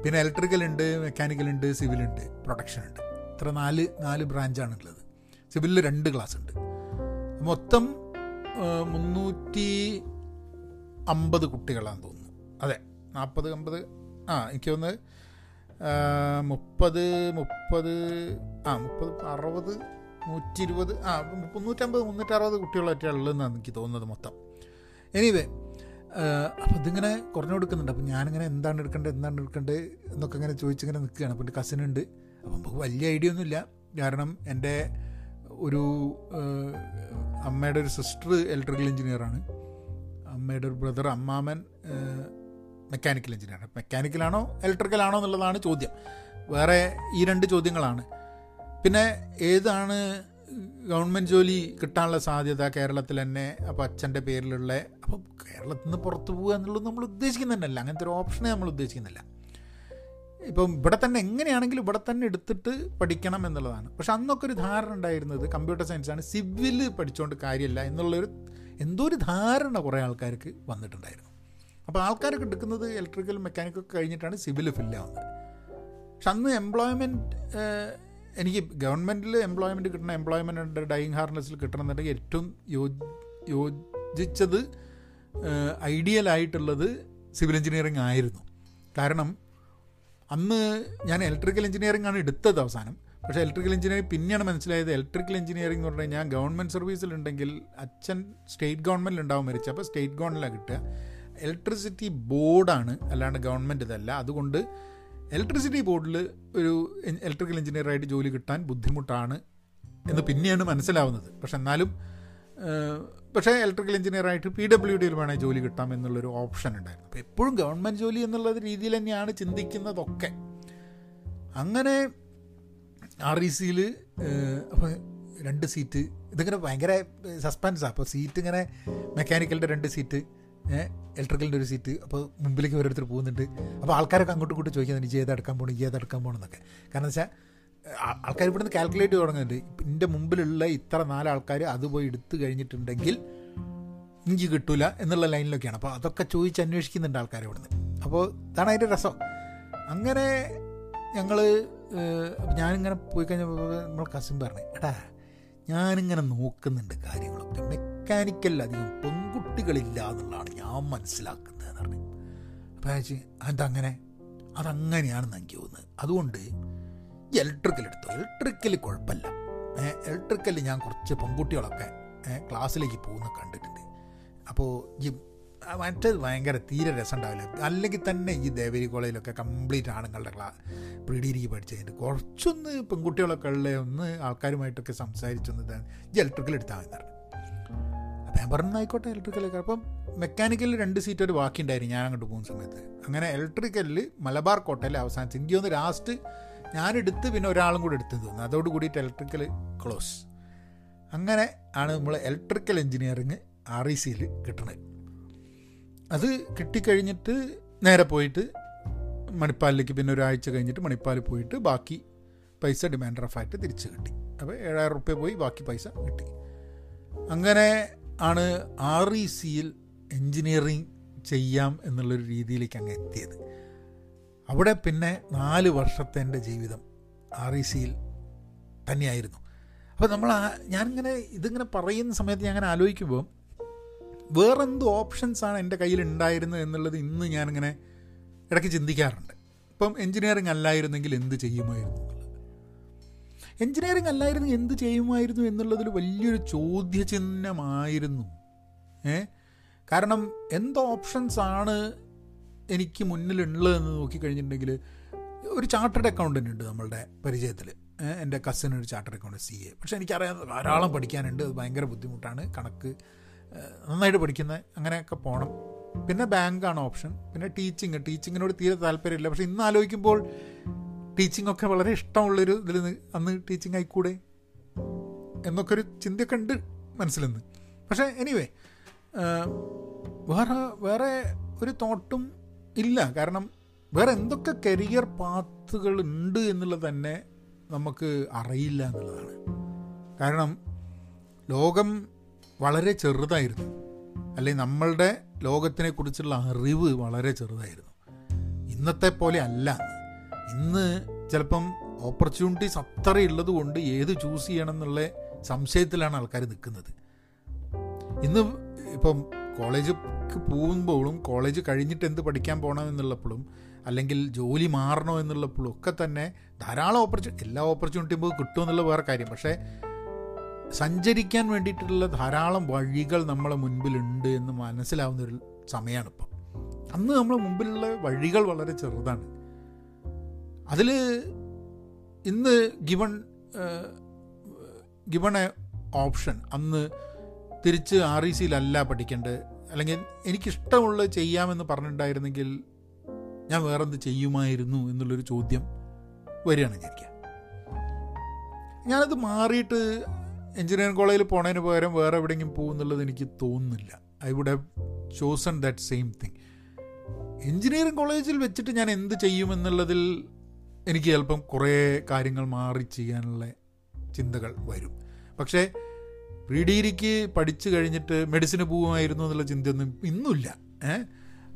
പിന്നെ ഇലക്ട്രിക്കൽ ഉണ്ട് മെക്കാനിക്കൽ ഉണ്ട് സിവിൽ ഉണ്ട് പ്രൊഡക്ഷൻ ഉണ്ട്. ഇത്ര നാല് നാല് ബ്രാഞ്ചാണ് ഉള്ളത്. സിവിലിൽ രണ്ട് ക്ലാസ് ഉണ്ട്. മൊത്തം മുന്നൂറ്റി അമ്പത് കുട്ടികളാണെന്ന് തോന്നുന്നു. അതെ നാൽപ്പത് അമ്പത് ആ എനിക്ക് തോന്നുന്നത് മുപ്പത് മുപ്പത് ആ മുപ്പത് അറുപത് നൂറ്റി ഇരുപത് ആ മുന്നൂറ്റമ്പത് മുന്നൂറ്ററുപത് കുട്ടികളൊക്കെയാണ് ഉള്ളതെന്നാണ് എനിക്ക് തോന്നുന്നത് മൊത്തം. എനിവേ അപ്പോൾ ഇതിങ്ങനെ കുറഞ്ഞു കൊടുക്കുന്നുണ്ട്. അപ്പം ഞാനിങ്ങനെ എന്താണ് എടുക്കേണ്ടത് എന്താണ് എടുക്കേണ്ടത് എന്നൊക്കെ ഇങ്ങനെ ചോദിച്ചിങ്ങനെ നിൽക്കുകയാണ്. അപ്പോൾ എന്റെ കസിനുണ്ട് അപ്പം നമുക്ക് വലിയ ഐഡിയ ഒന്നുമില്ല കാരണം എന്റെ ഒരു അമ്മയുടെ ഒരു സിസ്റ്റർ ഇലക്ട്രിക്കൽ എഞ്ചിനീയറാണ് അമ്മയുടെ ഒരു ബ്രദർ അമ്മാമൻ മെക്കാനിക്കൽ എഞ്ചിനീയർ. മെക്കാനിക്കലാണോ ഇലക്ട്രിക്കലാണോ എന്നുള്ളതാണ് ചോദ്യം. വേറെ ഈ രണ്ട് ചോദ്യങ്ങളാണ്. പിന്നെ ഏതാണ് ഗവൺമെന്റ് ജോലി കിട്ടാനുള്ള സാധ്യത കേരളത്തിൽ തന്നെ? അപ്പോൾ അച്ഛന്റെ പേരിലുള്ള അപ്പോൾ കേരളത്തിൽ നിന്ന് പുറത്തു പോകുക എന്നുള്ളത് നമ്മൾ ഉദ്ദേശിക്കുന്നുണ്ടല്ല അങ്ങനത്തെ ഒരു ഓപ്ഷനെ നമ്മൾ ഉദ്ദേശിക്കുന്നില്ല. ഇപ്പം ഇവിടെ തന്നെ എങ്ങനെയാണെങ്കിലും ഇവിടെ തന്നെ എടുത്തിട്ട് പഠിക്കണം എന്നുള്ളതാണ്. പക്ഷെ അന്നൊക്കെ ഒരു ധാരണ ഉണ്ടായിരുന്നത് കമ്പ്യൂട്ടർ സയൻസാണ് സിവിൽ പഠിച്ചുകൊണ്ട് കാര്യമില്ല എന്നുള്ളൊരു എന്തോ ഒരു ധാരണ കുറേ ആൾക്കാർക്ക് വന്നിട്ടുണ്ടായിരുന്നു. അപ്പോൾ ആൾക്കാരൊക്കെ എടുക്കുന്നത് ഇലക്ട്രിക്കൽ മെക്കാനിക്കൊക്കെ കഴിഞ്ഞിട്ടാണ് സിവിൽ ഫില്ലാവുന്നത് പക്ഷെ അന്ന് എംപ്ലോയ്മെന്റ് എനിക്ക് ഗവൺമെന്റിൽ എംപ്ലോയ്മെന്റ് കിട്ടണം എംപ്ലോയ്മെന്റ് ഡൈയിങ് ഹാർനെസ്സിൽ കിട്ടണമെന്നുണ്ടെങ്കിൽ ഏറ്റവും യോജിച്ചത് ഐഡിയൽ ആയിട്ടുള്ളത് സിവിൽ എഞ്ചിനീയറിംഗ് ആയിരുന്നു. കാരണം അന്ന് ഞാൻ ഇലക്ട്രിക്കൽ എഞ്ചിനീയറിംഗ് ആണ് എടുത്തത് അവസാനം. പക്ഷേ ഇലക്ട്രിക്കൽ എഞ്ചിനീയറിംഗ് പിന്നെയാണ് മനസ്സിലായത്. ഇലക്ട്രിക്കൽ എഞ്ചിനീയറിംഗ് എന്ന് പറഞ്ഞാൽ ഞാൻ ഗവൺമെന്റ് സർവീസിലുണ്ടെങ്കിൽ അച്ഛൻ സ്റ്റേറ്റ് ഗവൺമെന്റിൽ ഉണ്ടാവും മരിച്ചു അപ്പോൾ സ്റ്റേറ്റ് ഗവൺമെന്റിലാണ് കിട്ടുക. ഇലക്ട്രിസിറ്റി ബോർഡാണ് അല്ലാണ്ട് ഗവൺമെന്റ് ഇതല്ല. അതുകൊണ്ട് ഇലക്ട്രിസിറ്റി ബോർഡിൽ ഒരു ഇലക്ട്രിക്കൽ എഞ്ചിനീയറായിട്ട് ജോലി കിട്ടാൻ ബുദ്ധിമുട്ടാണ് എന്ന് പിന്നെയാണ് മനസ്സിലാവുന്നത്. പക്ഷെ എന്നാലും പക്ഷേ ഇലക്ട്രിക്കൽ എഞ്ചിനീയറായിട്ട് പി ഡബ്ല്യു ഡിയിൽ വേണേൽ ജോലി കിട്ടാം എന്നുള്ളൊരു ഓപ്ഷൻ ഉണ്ടായിരുന്നു. അപ്പോൾ എപ്പോഴും ഗവൺമെന്റ് ജോലി എന്നുള്ള രീതിയിൽ തന്നെയാണ് ചിന്തിക്കുന്നതൊക്കെ. അങ്ങനെ ആർ ഇ സിയിൽ അപ്പോൾ രണ്ട് സീറ്റ് ഇതിങ്ങനെ ഭയങ്കര സസ്പെൻസാണ് അപ്പോൾ സീറ്റ് ഇങ്ങനെ മെക്കാനിക്കലിന്റെ രണ്ട് സീറ്റ് ഇലക്ട്രിക്കലിന്റെ ഒരു സീറ്റ് അപ്പോൾ മുമ്പിലേക്ക് ഓരോരുത്തർ പോകുന്നുണ്ട്. അപ്പോൾ ആൾക്കാരൊക്കെ അങ്ങോട്ടും ഇങ്ങോട്ടും ചോദിക്കുന്നുണ്ട് ഇജ് ഏതെടുക്കാൻ പോകണം ഈ ഏതെടുക്കാൻ പോകണം എന്നൊക്കെ. കാരണം വെച്ചാൽ ആൾക്കാർ ഇവിടുന്ന് കാൽക്കുലേറ്റ് തുടങ്ങുന്നുണ്ട്. എന്റെ മുമ്പിലുള്ള ഇത്ര നാലാൾക്കാർ അത് പോയി എടുത്തു കഴിഞ്ഞിട്ടുണ്ടെങ്കിൽ ഇഞ്ചി കിട്ടൂല എന്നുള്ള ലൈനിലൊക്കെയാണ്. അപ്പോൾ അതൊക്കെ ചോദിച്ച് അന്വേഷിക്കുന്നുണ്ട് ആൾക്കാർ ഇവിടുന്ന്. അപ്പോൾ ഇതാണ് അതിന്റെ രസം. അങ്ങനെ ഞങ്ങൾ ഞാനിങ്ങനെ പോയി കഴിഞ്ഞപ്പോൾ നമ്മൾ കസിൻ പറഞ്ഞു എടാ ഞാനിങ്ങനെ നോക്കുന്നുണ്ട് കാര്യങ്ങളൊക്കെ. മെക്കാനിക്കൽ അധികം പെൺകുട്ടികളില്ല എന്നുള്ളതാണ് ഞാൻ മനസ്സിലാക്കുന്നത് എന്ന് പറഞ്ഞു. അപ്പോൾ അയച്ച് അതങ്ങനെ അതങ്ങനെയാണെന്ന് എനിക്ക് തോന്നുന്നത്. അതുകൊണ്ട് ഇലക്ട്രിക്കൽ എടുത്തു. ഇലക്ട്രിക്കൽ കുഴപ്പമില്ല. ഇലക്ട്രിക്കൽ ഞാൻ കുറച്ച് പെൺകുട്ടികളൊക്കെ ക്ലാസ്സിലേക്ക് പോകുന്ന കണ്ടിട്ടുണ്ട്. അപ്പോൾ ഈ മറ്റേത് ഭയങ്കര തീരെ രസം ഉണ്ടാവില്ല അല്ലെങ്കിൽ തന്നെ ഈ ദേവരി കോളേജിലൊക്കെ കംപ്ലീറ്റ് ആണുങ്ങളുടെ ക്ലാ പ്രീ ഡിഗ്രിക്ക് പഠിച്ചു കഴിഞ്ഞിട്ട് കുറച്ചൊന്ന് പെൺകുട്ടികളൊക്കെ ഉള്ള ഒന്ന് ആൾക്കാരുമായിട്ടൊക്കെ സംസാരിച്ചൊന്ന് ഈ ഇലക്ട്രിക്കൽ എടുത്താൽ മതി പറഞ്ഞു ആയിക്കോട്ടെ ഇലക്ട്രിക്കലൊക്കെ അപ്പം മെക്കാനിക്കലിൽ രണ്ട് സീറ്റ് ഒരു ബാക്കി ഉണ്ടായിരുന്നു ഞാൻ അങ്ങോട്ട് പോകുന്ന സമയത്ത്. അങ്ങനെ ഇലക്ട്രിക്കലിൽ മലബാർ കോട്ടയിൽ അവസാനിച്ചു എനിക്ക് തോന്നുന്നു ലാസ്റ്റ് ഞാനെടുത്ത് പിന്നെ ഒരാളും കൂടെ എടുത്തു തോന്നുന്നു അതോട് കൂടിയിട്ട് ഇലക്ട്രിക്കൽ ക്ലോസ് അങ്ങനെ ആണ് നമ്മൾ ഇലക്ട്രിക്കൽ എഞ്ചിനീയറിങ് ആർ ഇ സിയിൽ കിട്ടണത്. അത് കിട്ടിക്കഴിഞ്ഞിട്ട് നേരെ പോയിട്ട് മണിപ്പാലിലേക്ക് പിന്നെ ഒരാഴ്ച കഴിഞ്ഞിട്ട് മണിപ്പാൽ പോയിട്ട് ബാക്കി പൈസ ഡിമാൻഡ് റഫായിട്ട് തിരിച്ച് കിട്ടി. അപ്പോൾ ഏഴായിരം റുപ്യ പോയി ബാക്കി പൈസ കിട്ടി. അങ്ങനെ ആണ് ആർ ഇ സിയിൽ എൻജിനീയറിങ് ചെയ്യാം എന്നുള്ളൊരു രീതിയിലേക്ക് അങ്ങ് എത്തിയത്. അവിടെ പിന്നെ നാല് വർഷത്തെ എന്റെ ജീവിതം ആർ ഇ സിയിൽ തന്നെയായിരുന്നു. അപ്പോൾ നമ്മൾ ഞാനിങ്ങനെ ഇതിങ്ങനെ പറയുന്ന സമയത്ത് ഞാൻ അങ്ങനെ ആലോചിക്കുമ്പോൾ വേറെന്ത് ഓപ്ഷൻസാണ് എന്റെ കയ്യിൽ ഉണ്ടായിരുന്നത് എന്നുള്ളത് ഇന്ന് ഞാനിങ്ങനെ ഇടയ്ക്ക് ചിന്തിക്കാറുണ്ട്. ഇപ്പം എൻജിനീയറിങ് അല്ലായിരുന്നെങ്കിൽ എന്ത് ചെയ്യുമായിരുന്നു? എൻജിനീയറിങ് അല്ലായിരുന്നു എന്ത് ചെയ്യുമായിരുന്നു എന്നുള്ളതിൽ വലിയൊരു ചോദ്യചിഹ്നമായിരുന്നു. ഏ? കാരണം എന്ത് ഓപ്ഷൻസ് ആണ് എനിക്ക് മുന്നിലുള്ളതെന്ന് നോക്കിക്കഴിഞ്ഞിട്ടുണ്ടെങ്കിൽ ഒരു ചാർട്ടേഡ് അക്കൗണ്ടന്റ് ഉണ്ട് നമ്മളുടെ പരിചയത്തിൽ. എന്റെ കസിൻ ഒരു ചാർട്ടേഡ് അക്കൗണ്ട് സി എ പക്ഷേ എനിക്കറിയാം ധാരാളം പഠിക്കാനുണ്ട്. അത് ഭയങ്കര ബുദ്ധിമുട്ടാണ്. കണക്ക് നന്നായിട്ട് പഠിക്കുന്നത് അങ്ങനെയൊക്കെ പോകണം പിന്നെ ബാങ്കാണ് ഓപ്ഷൻ പിന്നെ ടീച്ചിങ് ടീച്ചിങ്ങിനോട് തീരെ താല്പര്യമില്ല. പക്ഷെ ഇന്ന് ആലോചിക്കുമ്പോൾ ടീച്ചിങ് ഒക്കെ വളരെ ഇഷ്ടമുള്ളൊരു ഇതിൽ നിന്ന് അന്ന് ടീച്ചിങ് ആയിക്കൂടെ? എന്നൊക്കെ ഒരു ചിന്തയൊക്കെ ഉണ്ട് മനസ്സിൽ നിന്ന് പക്ഷേ എനിവേ വേറെ വേറെ ഒരു തോട്ടും ഇല്ല. കാരണം വേറെ എന്തൊക്കെ കരിയർ പാത്തുകൾ ഉണ്ട് എന്നുള്ളത് തന്നെ നമുക്ക് അറിയില്ല എന്നുള്ളതാണ്. കാരണം ലോകം വളരെ ചെറുതായിരുന്നു. അല്ലെങ്കിൽ നമ്മളുടെ ലോകത്തിനെ കുറിച്ചുള്ള അറിവ് വളരെ ചെറുതായിരുന്നു. ഇന്നത്തെ പോലെ അല്ല. ഇന്ന് ചിലപ്പം ഓപ്പർച്യൂണിറ്റീസ് അത്ര ഉള്ളത് കൊണ്ട് ഏത് ചൂസ് ചെയ്യണം എന്നുള്ള സംശയത്തിലാണ് ആൾക്കാർ നിൽക്കുന്നത്. ഇന്ന് ഇപ്പം കോളേജ് പോകുമ്പോഴും കോളേജ് കഴിഞ്ഞിട്ട് എന്ത് പഠിക്കാൻ പോകണം എന്നുള്ളപ്പോഴും അല്ലെങ്കിൽ ജോലി മാറണോ എന്നുള്ളപ്പോഴും ഒക്കെ തന്നെ ധാരാളം ഓപ്പർച്യൂണിറ്റി എല്ലാ ഓപ്പർച്യൂണിറ്റിയും പോയി കിട്ടുമെന്നുള്ള വേറെ കാര്യം. പക്ഷേ സഞ്ചരിക്കാൻ വേണ്ടിയിട്ടുള്ള ധാരാളം വഴികൾ നമ്മളെ മുൻപിലുണ്ട് എന്ന് മനസ്സിലാവുന്ന ഒരു സമയമാണ് അന്ന് നമ്മളെ മുമ്പിലുള്ള വഴികൾ വളരെ ചെറുതാണ്. അതിൽ ഇന്ന് ഗിവൺ ഗിവൺ എ ഓപ്ഷൻ. അന്ന് തിരിച്ച് ആർ ഇ സിയിലല്ല പഠിക്കേണ്ടത്. അല്ലെങ്കിൽ എനിക്കിഷ്ടമുള്ളത് ചെയ്യാമെന്ന് പറഞ്ഞിട്ടുണ്ടായിരുന്നെങ്കിൽ ഞാൻ വേറെന്ത് ചെയ്യുമായിരുന്നു എന്നുള്ളൊരു ചോദ്യം വരികയാണ് വിചാരിക്കുക. ഞാനത് മാറിയിട്ട് എഞ്ചിനീയറിംഗ് കോളേജിൽ പോണതിന് പകരം വേറെ എവിടെയെങ്കിലും പോകുന്നുള്ളത് എനിക്ക് തോന്നുന്നില്ല. I would have chosen that same thing. Engineering കോളേജിൽ വെച്ചിട്ട് ഞാൻ എന്ത് ചെയ്യുമെന്നുള്ളതിൽ എനിക്ക് ചിലപ്പം കുറേ കാര്യങ്ങൾ മാറി ചെയ്യാനുള്ള ചിന്തകൾ വരും. പക്ഷേ പ്രീ ഡിഗ്രിക്ക് പഠിച്ചു കഴിഞ്ഞിട്ട് മെഡിസിന് പോകുമായിരുന്നു എന്നുള്ള ചിന്തയൊന്നും ഇന്നുമില്ല. ഏഹ്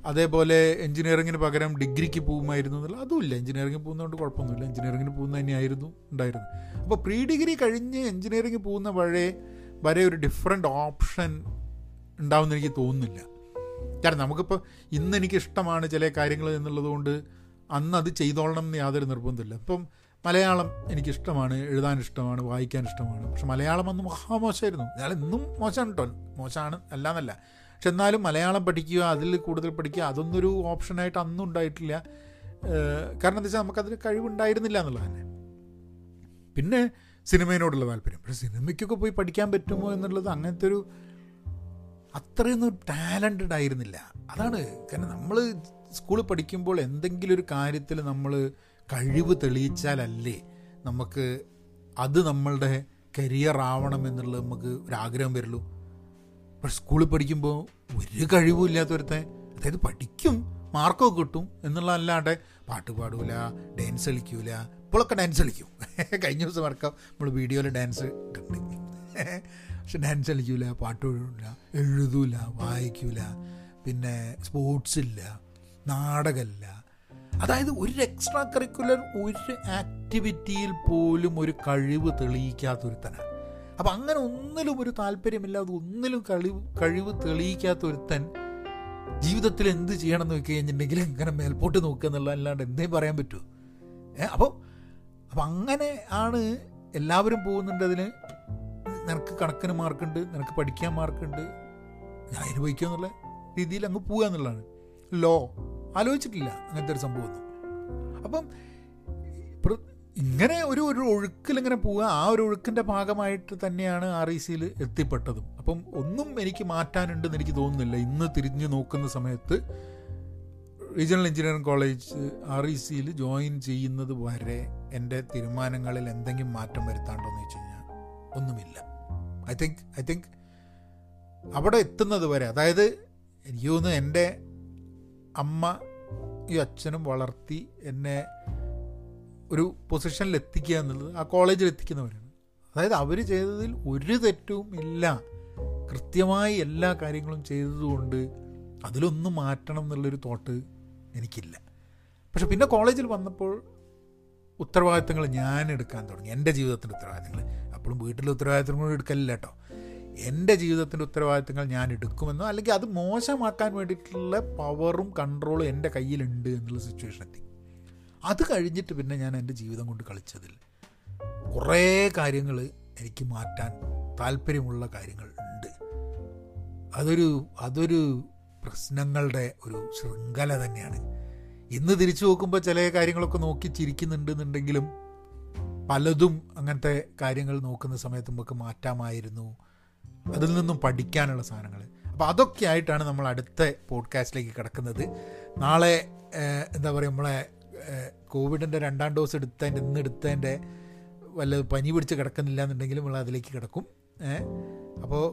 അതേപോലെ എഞ്ചിനീയറിങ്ങിന് പകരം ഡിഗ്രിക്ക് പോകുമായിരുന്നു എന്നുള്ള ഇല്ല എഞ്ചിനീയറിംഗ് പോകുന്നതുകൊണ്ട് കുഴപ്പമൊന്നുമില്ല. എഞ്ചിനീയറിങ്ങിന് പോകുന്ന തന്നെയായിരുന്നു ഉണ്ടായിരുന്നു അപ്പോൾ പ്രീ ഡിഗ്രി കഴിഞ്ഞ് എഞ്ചിനീയറിംഗ് പോകുന്ന വഴി വരെ ഒരു ഡിഫറെന്റ് ഓപ്ഷൻ ഉണ്ടാവുമെന്ന് എനിക്ക് തോന്നുന്നില്ല. കാരണം നമുക്കിപ്പോൾ ഇന്ന് എനിക്ക് ഇഷ്ടമാണ് ചില കാര്യങ്ങൾ എന്നുള്ളത് കൊണ്ട് അന്ന് അത് ചെയ്തോളണം എന്ന് യാതൊരു നിർബന്ധമില്ല ഇപ്പം മലയാളം എനിക്കിഷ്ടമാണ് എഴുതാൻ ഇഷ്ടമാണ് വായിക്കാൻ ഇഷ്ടമാണ് പക്ഷെ മലയാളം അന്ന് മഹാമോശമായിരുന്നു ഞാൻ ഇന്നും മോശമാണ് കേട്ടോ. മോശമാണ് അല്ലാന്നല്ല. പക്ഷെ എന്നാലും മലയാളം പഠിക്കുക അതിൽ കൂടുതൽ പഠിക്കുക അതൊന്നൊരു ഓപ്ഷനായിട്ട് അന്നും ഉണ്ടായിട്ടില്ല. കാരണം എന്താ വെച്ചാൽ നമുക്കതിന് കഴിവുണ്ടായിരുന്നില്ല എന്നുള്ളത് തന്നെ. പിന്നെ സിനിമയോടുള്ള താല്പര്യം. പക്ഷെ സിനിമയ്ക്കൊക്കെ പോയി പഠിക്കാൻ പറ്റുമോ എന്നുള്ളത് അങ്ങനത്തെ ഒരു അത്രയൊന്നും ടാലന്റഡ് ആയിരുന്നില്ല. അതാണ് കാരണം നമ്മൾ സ്കൂളിൽ പഠിക്കുമ്പോൾ എന്തെങ്കിലും ഒരു കാര്യത്തിൽ നമ്മൾ കഴിവ് തെളിയിച്ചാലല്ലേ നമുക്ക് അത് നമ്മളുടെ കരിയർ ആവണം എന്നുള്ളത് നമുക്ക് ഒരാഗ്രഹം വരുള്ളൂ. പക്ഷെ സ്കൂളിൽ പഠിക്കുമ്പോൾ ഒരു കഴിവും ഇല്ലാത്തൊരുത്തെ അതായത് പഠിക്കും മാർക്കൊക്കെ കിട്ടും എന്നുള്ളതല്ലാണ്ട് പാട്ട് പാടൂല ഡാൻസ് കളിക്കൂല ഇപ്പോഴൊക്കെ ഡാൻസ് കളിക്കും. കഴിഞ്ഞ ദിവസം വർക്കം നമ്മൾ വീഡിയോയിൽ ഡാൻസ് ഇട്ടുണ്ട് പക്ഷെ ഡാൻസ് കളിക്കൂല പാട്ട് പാടില്ല എഴുതൂല വായിക്കൂല പിന്നെ സ്പോർട്സ് ഇല്ല. നാടകമില്ല അതായത് ഒരു എക്സ്ട്രാ കറിക്കുലർ ഒരു ആക്ടിവിറ്റിയിൽ പോലും ഒരു കഴിവ് തെളിയിക്കാത്തൊരുത്തനാണ് അപ്പം അങ്ങനെ ഒന്നിലും ഒരു താല്പര്യമില്ലാതെ ഒന്നിലും കഴിവ് കഴിവ് തെളിയിക്കാത്തൊരുത്തൻ ജീവിതത്തിൽ എന്ത് ചെയ്യണം എന്ന് വെച്ച് കഴിഞ്ഞിട്ടുണ്ടെങ്കിൽ ഇങ്ങനെ മേൽപോട്ട് നോക്കുക എന്നുള്ള അല്ലാണ്ട് എന്തേ പറയാൻ പറ്റുമോ? ഏ അപ്പോൾ അപ്പം അങ്ങനെ ആണ് എല്ലാവരും പോകുന്നുണ്ട് അതിന് നിനക്ക് കണക്കിന് മാർക്കുണ്ട് നിനക്ക് പഠിക്കാൻ മാർക്കുണ്ട്. ഞാൻ അനുഭവിക്കുക എന്നുള്ള രീതിയിൽ അങ്ങ് പോവുക എന്നുള്ളതാണ്. ലോ ആലോചിച്ചിട്ടില്ല അങ്ങനത്തെ ഒരു സംഭവം സംഭവമൊന്നും അപ്പം ഇങ്ങനെ ഒരു ഒരു ഒഴുക്കിൽ ഇങ്ങനെ പോവുക ആ ഒരു ഒഴുക്കിന്റെ ഭാഗമായിട്ട് തന്നെയാണ് ആർ ഇ സിയിൽ എത്തിപ്പെട്ടതും. അപ്പം ഒന്നും എനിക്ക് മാറ്റാനുണ്ടെന്ന് എനിക്ക് തോന്നുന്നില്ല. ഇന്ന് തിരിഞ്ഞു നോക്കുന്ന സമയത്ത് regional engineering college R E സിയിൽ ജോയിൻ ചെയ്യുന്നത് വരെ എന്റെ തീരുമാനങ്ങളിൽ എന്തെങ്കിലും മാറ്റം വരുത്താണ്ടോ എന്ന് വെച്ച് കഴിഞ്ഞാൽ ഒന്നുമില്ല. ഐ തിങ്ക് ഐ തിങ്ക് അവിടെ എത്തുന്നത് വരെ അതായത് എനിക്ക് തോന്നുന്നു എന്റെ അമ്മ ഈ അച്ഛനും വളർത്തി എന്നെ ഒരു പൊസിഷനിൽ എത്തിക്കുക എന്നുള്ളത് ആ കോളേജിൽ എത്തിക്കുന്നവരാണ് അതായത് അവർ ചെയ്തതിൽ ഒരു തെറ്റും ഇല്ല. കൃത്യമായി എല്ലാ കാര്യങ്ങളും ചെയ്തതുകൊണ്ട് അതിലൊന്നും മാറ്റണം എന്നുള്ളൊരു തോട്ട് എനിക്കില്ല. പക്ഷെ പിന്നെ കോളേജിൽ വന്നപ്പോൾ ഉത്തരവാദിത്തങ്ങൾ ഞാൻ എടുക്കാൻ തുടങ്ങി. എന്റെ ജീവിതത്തിന്റെ ഉത്തരവാദിത്തങ്ങൾ. അപ്പോഴും വീട്ടിലെ ഉത്തരവാദിത്തങ്ങൾ എടുക്കലില്ല കേട്ടോ. എന്റെ ജീവിതത്തിന്റെ ഉത്തരവാദിത്തങ്ങൾ ഞാൻ എടുക്കുമെന്നോ അല്ലെങ്കിൽ അത് മോശമാക്കാൻ വേണ്ടിയിട്ടുള്ള പവറും കൺട്രോളും എന്റെ കയ്യിലുണ്ട് എന്നുള്ള സിറ്റുവേഷൻ എത്തി. അത് കഴിഞ്ഞിട്ട് പിന്നെ ഞാൻ എന്റെ ജീവിതം കൊണ്ട് കളിച്ചതിൽ കുറേ കാര്യങ്ങൾ എനിക്ക് മാറ്റാൻ താല്പര്യമുള്ള കാര്യങ്ങൾ ഉണ്ട്. അതൊരു അതൊരു പ്രശ്നങ്ങളുടെ ഒരു ശൃംഖല തന്നെയാണ്. ഇന്ന് തിരിച്ചു നോക്കുമ്പോൾ ചില കാര്യങ്ങളൊക്കെ നോക്കി ചിരിക്കുന്നുണ്ടെന്നുണ്ടെങ്കിലും പലതും അങ്ങനത്തെ കാര്യങ്ങൾ നോക്കുന്ന സമയത്ത് നമുക്ക് മാറ്റാമായിരുന്നു. അതിൽ നിന്നും പഠിക്കാനുള്ള സാധനങ്ങൾ. അപ്പോൾ അതൊക്കെ ആയിട്ടാണ് നമ്മൾ അടുത്ത പോഡ്കാസ്റ്റിലേക്ക് കിടക്കുന്നത്. നാളെ എന്താ പറയുക നമ്മളെ കോവിഡിന്റെ രണ്ടാം ഡോസ് എടുത്തതിന്റെ ഇന്ന് എടുത്തതിന്റെ വല്ല പനി പിടിച്ച് കിടക്കുന്നില്ല എന്നുണ്ടെങ്കിലും നമ്മൾ അതിലേക്ക് കിടക്കും. അപ്പോൾ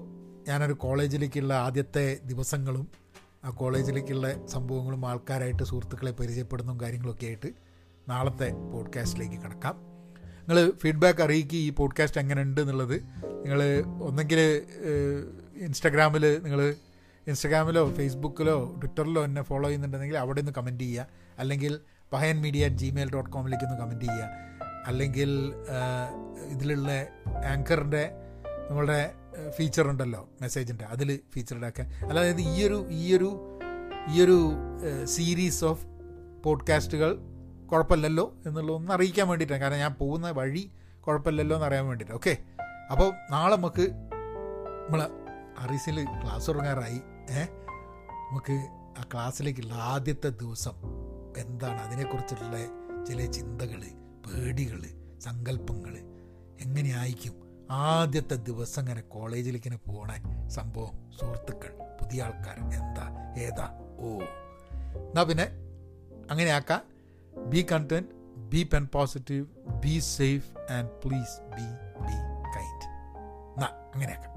ഞാനൊരു കോളേജിലേക്കുള്ള ആദ്യത്തെ ദിവസങ്ങളും ആ കോളേജിലേക്കുള്ള സംഭവങ്ങളും ആൾക്കാരായിട്ട് സുഹൃത്തുക്കളെ പരിചയപ്പെടുന്നതും കാര്യങ്ങളൊക്കെ ആയിട്ട് നാളത്തെ പോഡ്കാസ്റ്റിലേക്ക് കിടക്കാം. നിങ്ങൾ ഫീഡ്ബാക്ക് അറിയിക്കുക ഈ പോഡ്കാസ്റ്റ് എങ്ങനെ ഉണ്ട് എന്നുള്ളത് നിങ്ങൾ ഒന്നെങ്കിൽ ഇൻസ്റ്റാഗ്രാമിൽ നിങ്ങൾ ഇൻസ്റ്റാഗ്രാമിലോ ഫേസ്ബുക്കിലോ ട്വിറ്ററിലോ എന്നെ ഫോളോ ചെയ്യുന്നുണ്ടെങ്കിൽ അവിടെ നിന്ന് കമന്റ് ചെയ്യുക. അല്ലെങ്കിൽ Pahayan media at Gmail dot കോമിലേക്ക് ഒന്ന് കമന്റ് ചെയ്യുക. അല്ലെങ്കിൽ ഇതിലുള്ള ആങ്കറിന്റെ നമ്മളുടെ ഫീച്ചർ ഉണ്ടല്ലോ മെസ്സേജിന്റെ അതിൽ ഫീച്ചർ ഇടാക്കാൻ അല്ലാതെ ഈയൊരു ഈയൊരു ഈയൊരു സീരീസ് ഓഫ് പോഡ്കാസ്റ്റുകൾ കുഴപ്പമില്ലല്ലോ എന്നുള്ളതൊന്ന് അറിയിക്കാൻ വേണ്ടിയിട്ടാണ്. കാരണം ഞാൻ പോകുന്ന വഴി കുഴപ്പമില്ലല്ലോ എന്ന് അറിയാൻ വേണ്ടിയിട്ട് ഓക്കെ അപ്പോൾ നാളെ നമുക്ക് നമ്മൾ അറിസിൽ ക്ലാസ് തുടങ്ങാറായി. ഏ? നമുക്ക് ആ ക്ലാസ്സിലേക്കുള്ള ആദ്യത്തെ ദിവസം എന്താണ്? അതിനെക്കുറിച്ചുള്ള ചില ചിന്തകൾ പേടികൾ സങ്കല്പങ്ങൾ എങ്ങനെയായിരിക്കും ആദ്യത്തെ ദിവസം ഇങ്ങനെ കോളേജിലേക്ക് ഇങ്ങനെ പോണ സംഭവം? സുഹൃത്തുക്കൾ പുതിയ ആൾക്കാർ എന്താ? ഏതാ? ഓ. എന്നാ പിന്നെ അങ്ങനെയാക്കാം. be content be pen positive be safe and please be be kind എന്നാ അങ്ങനെയാക്കാം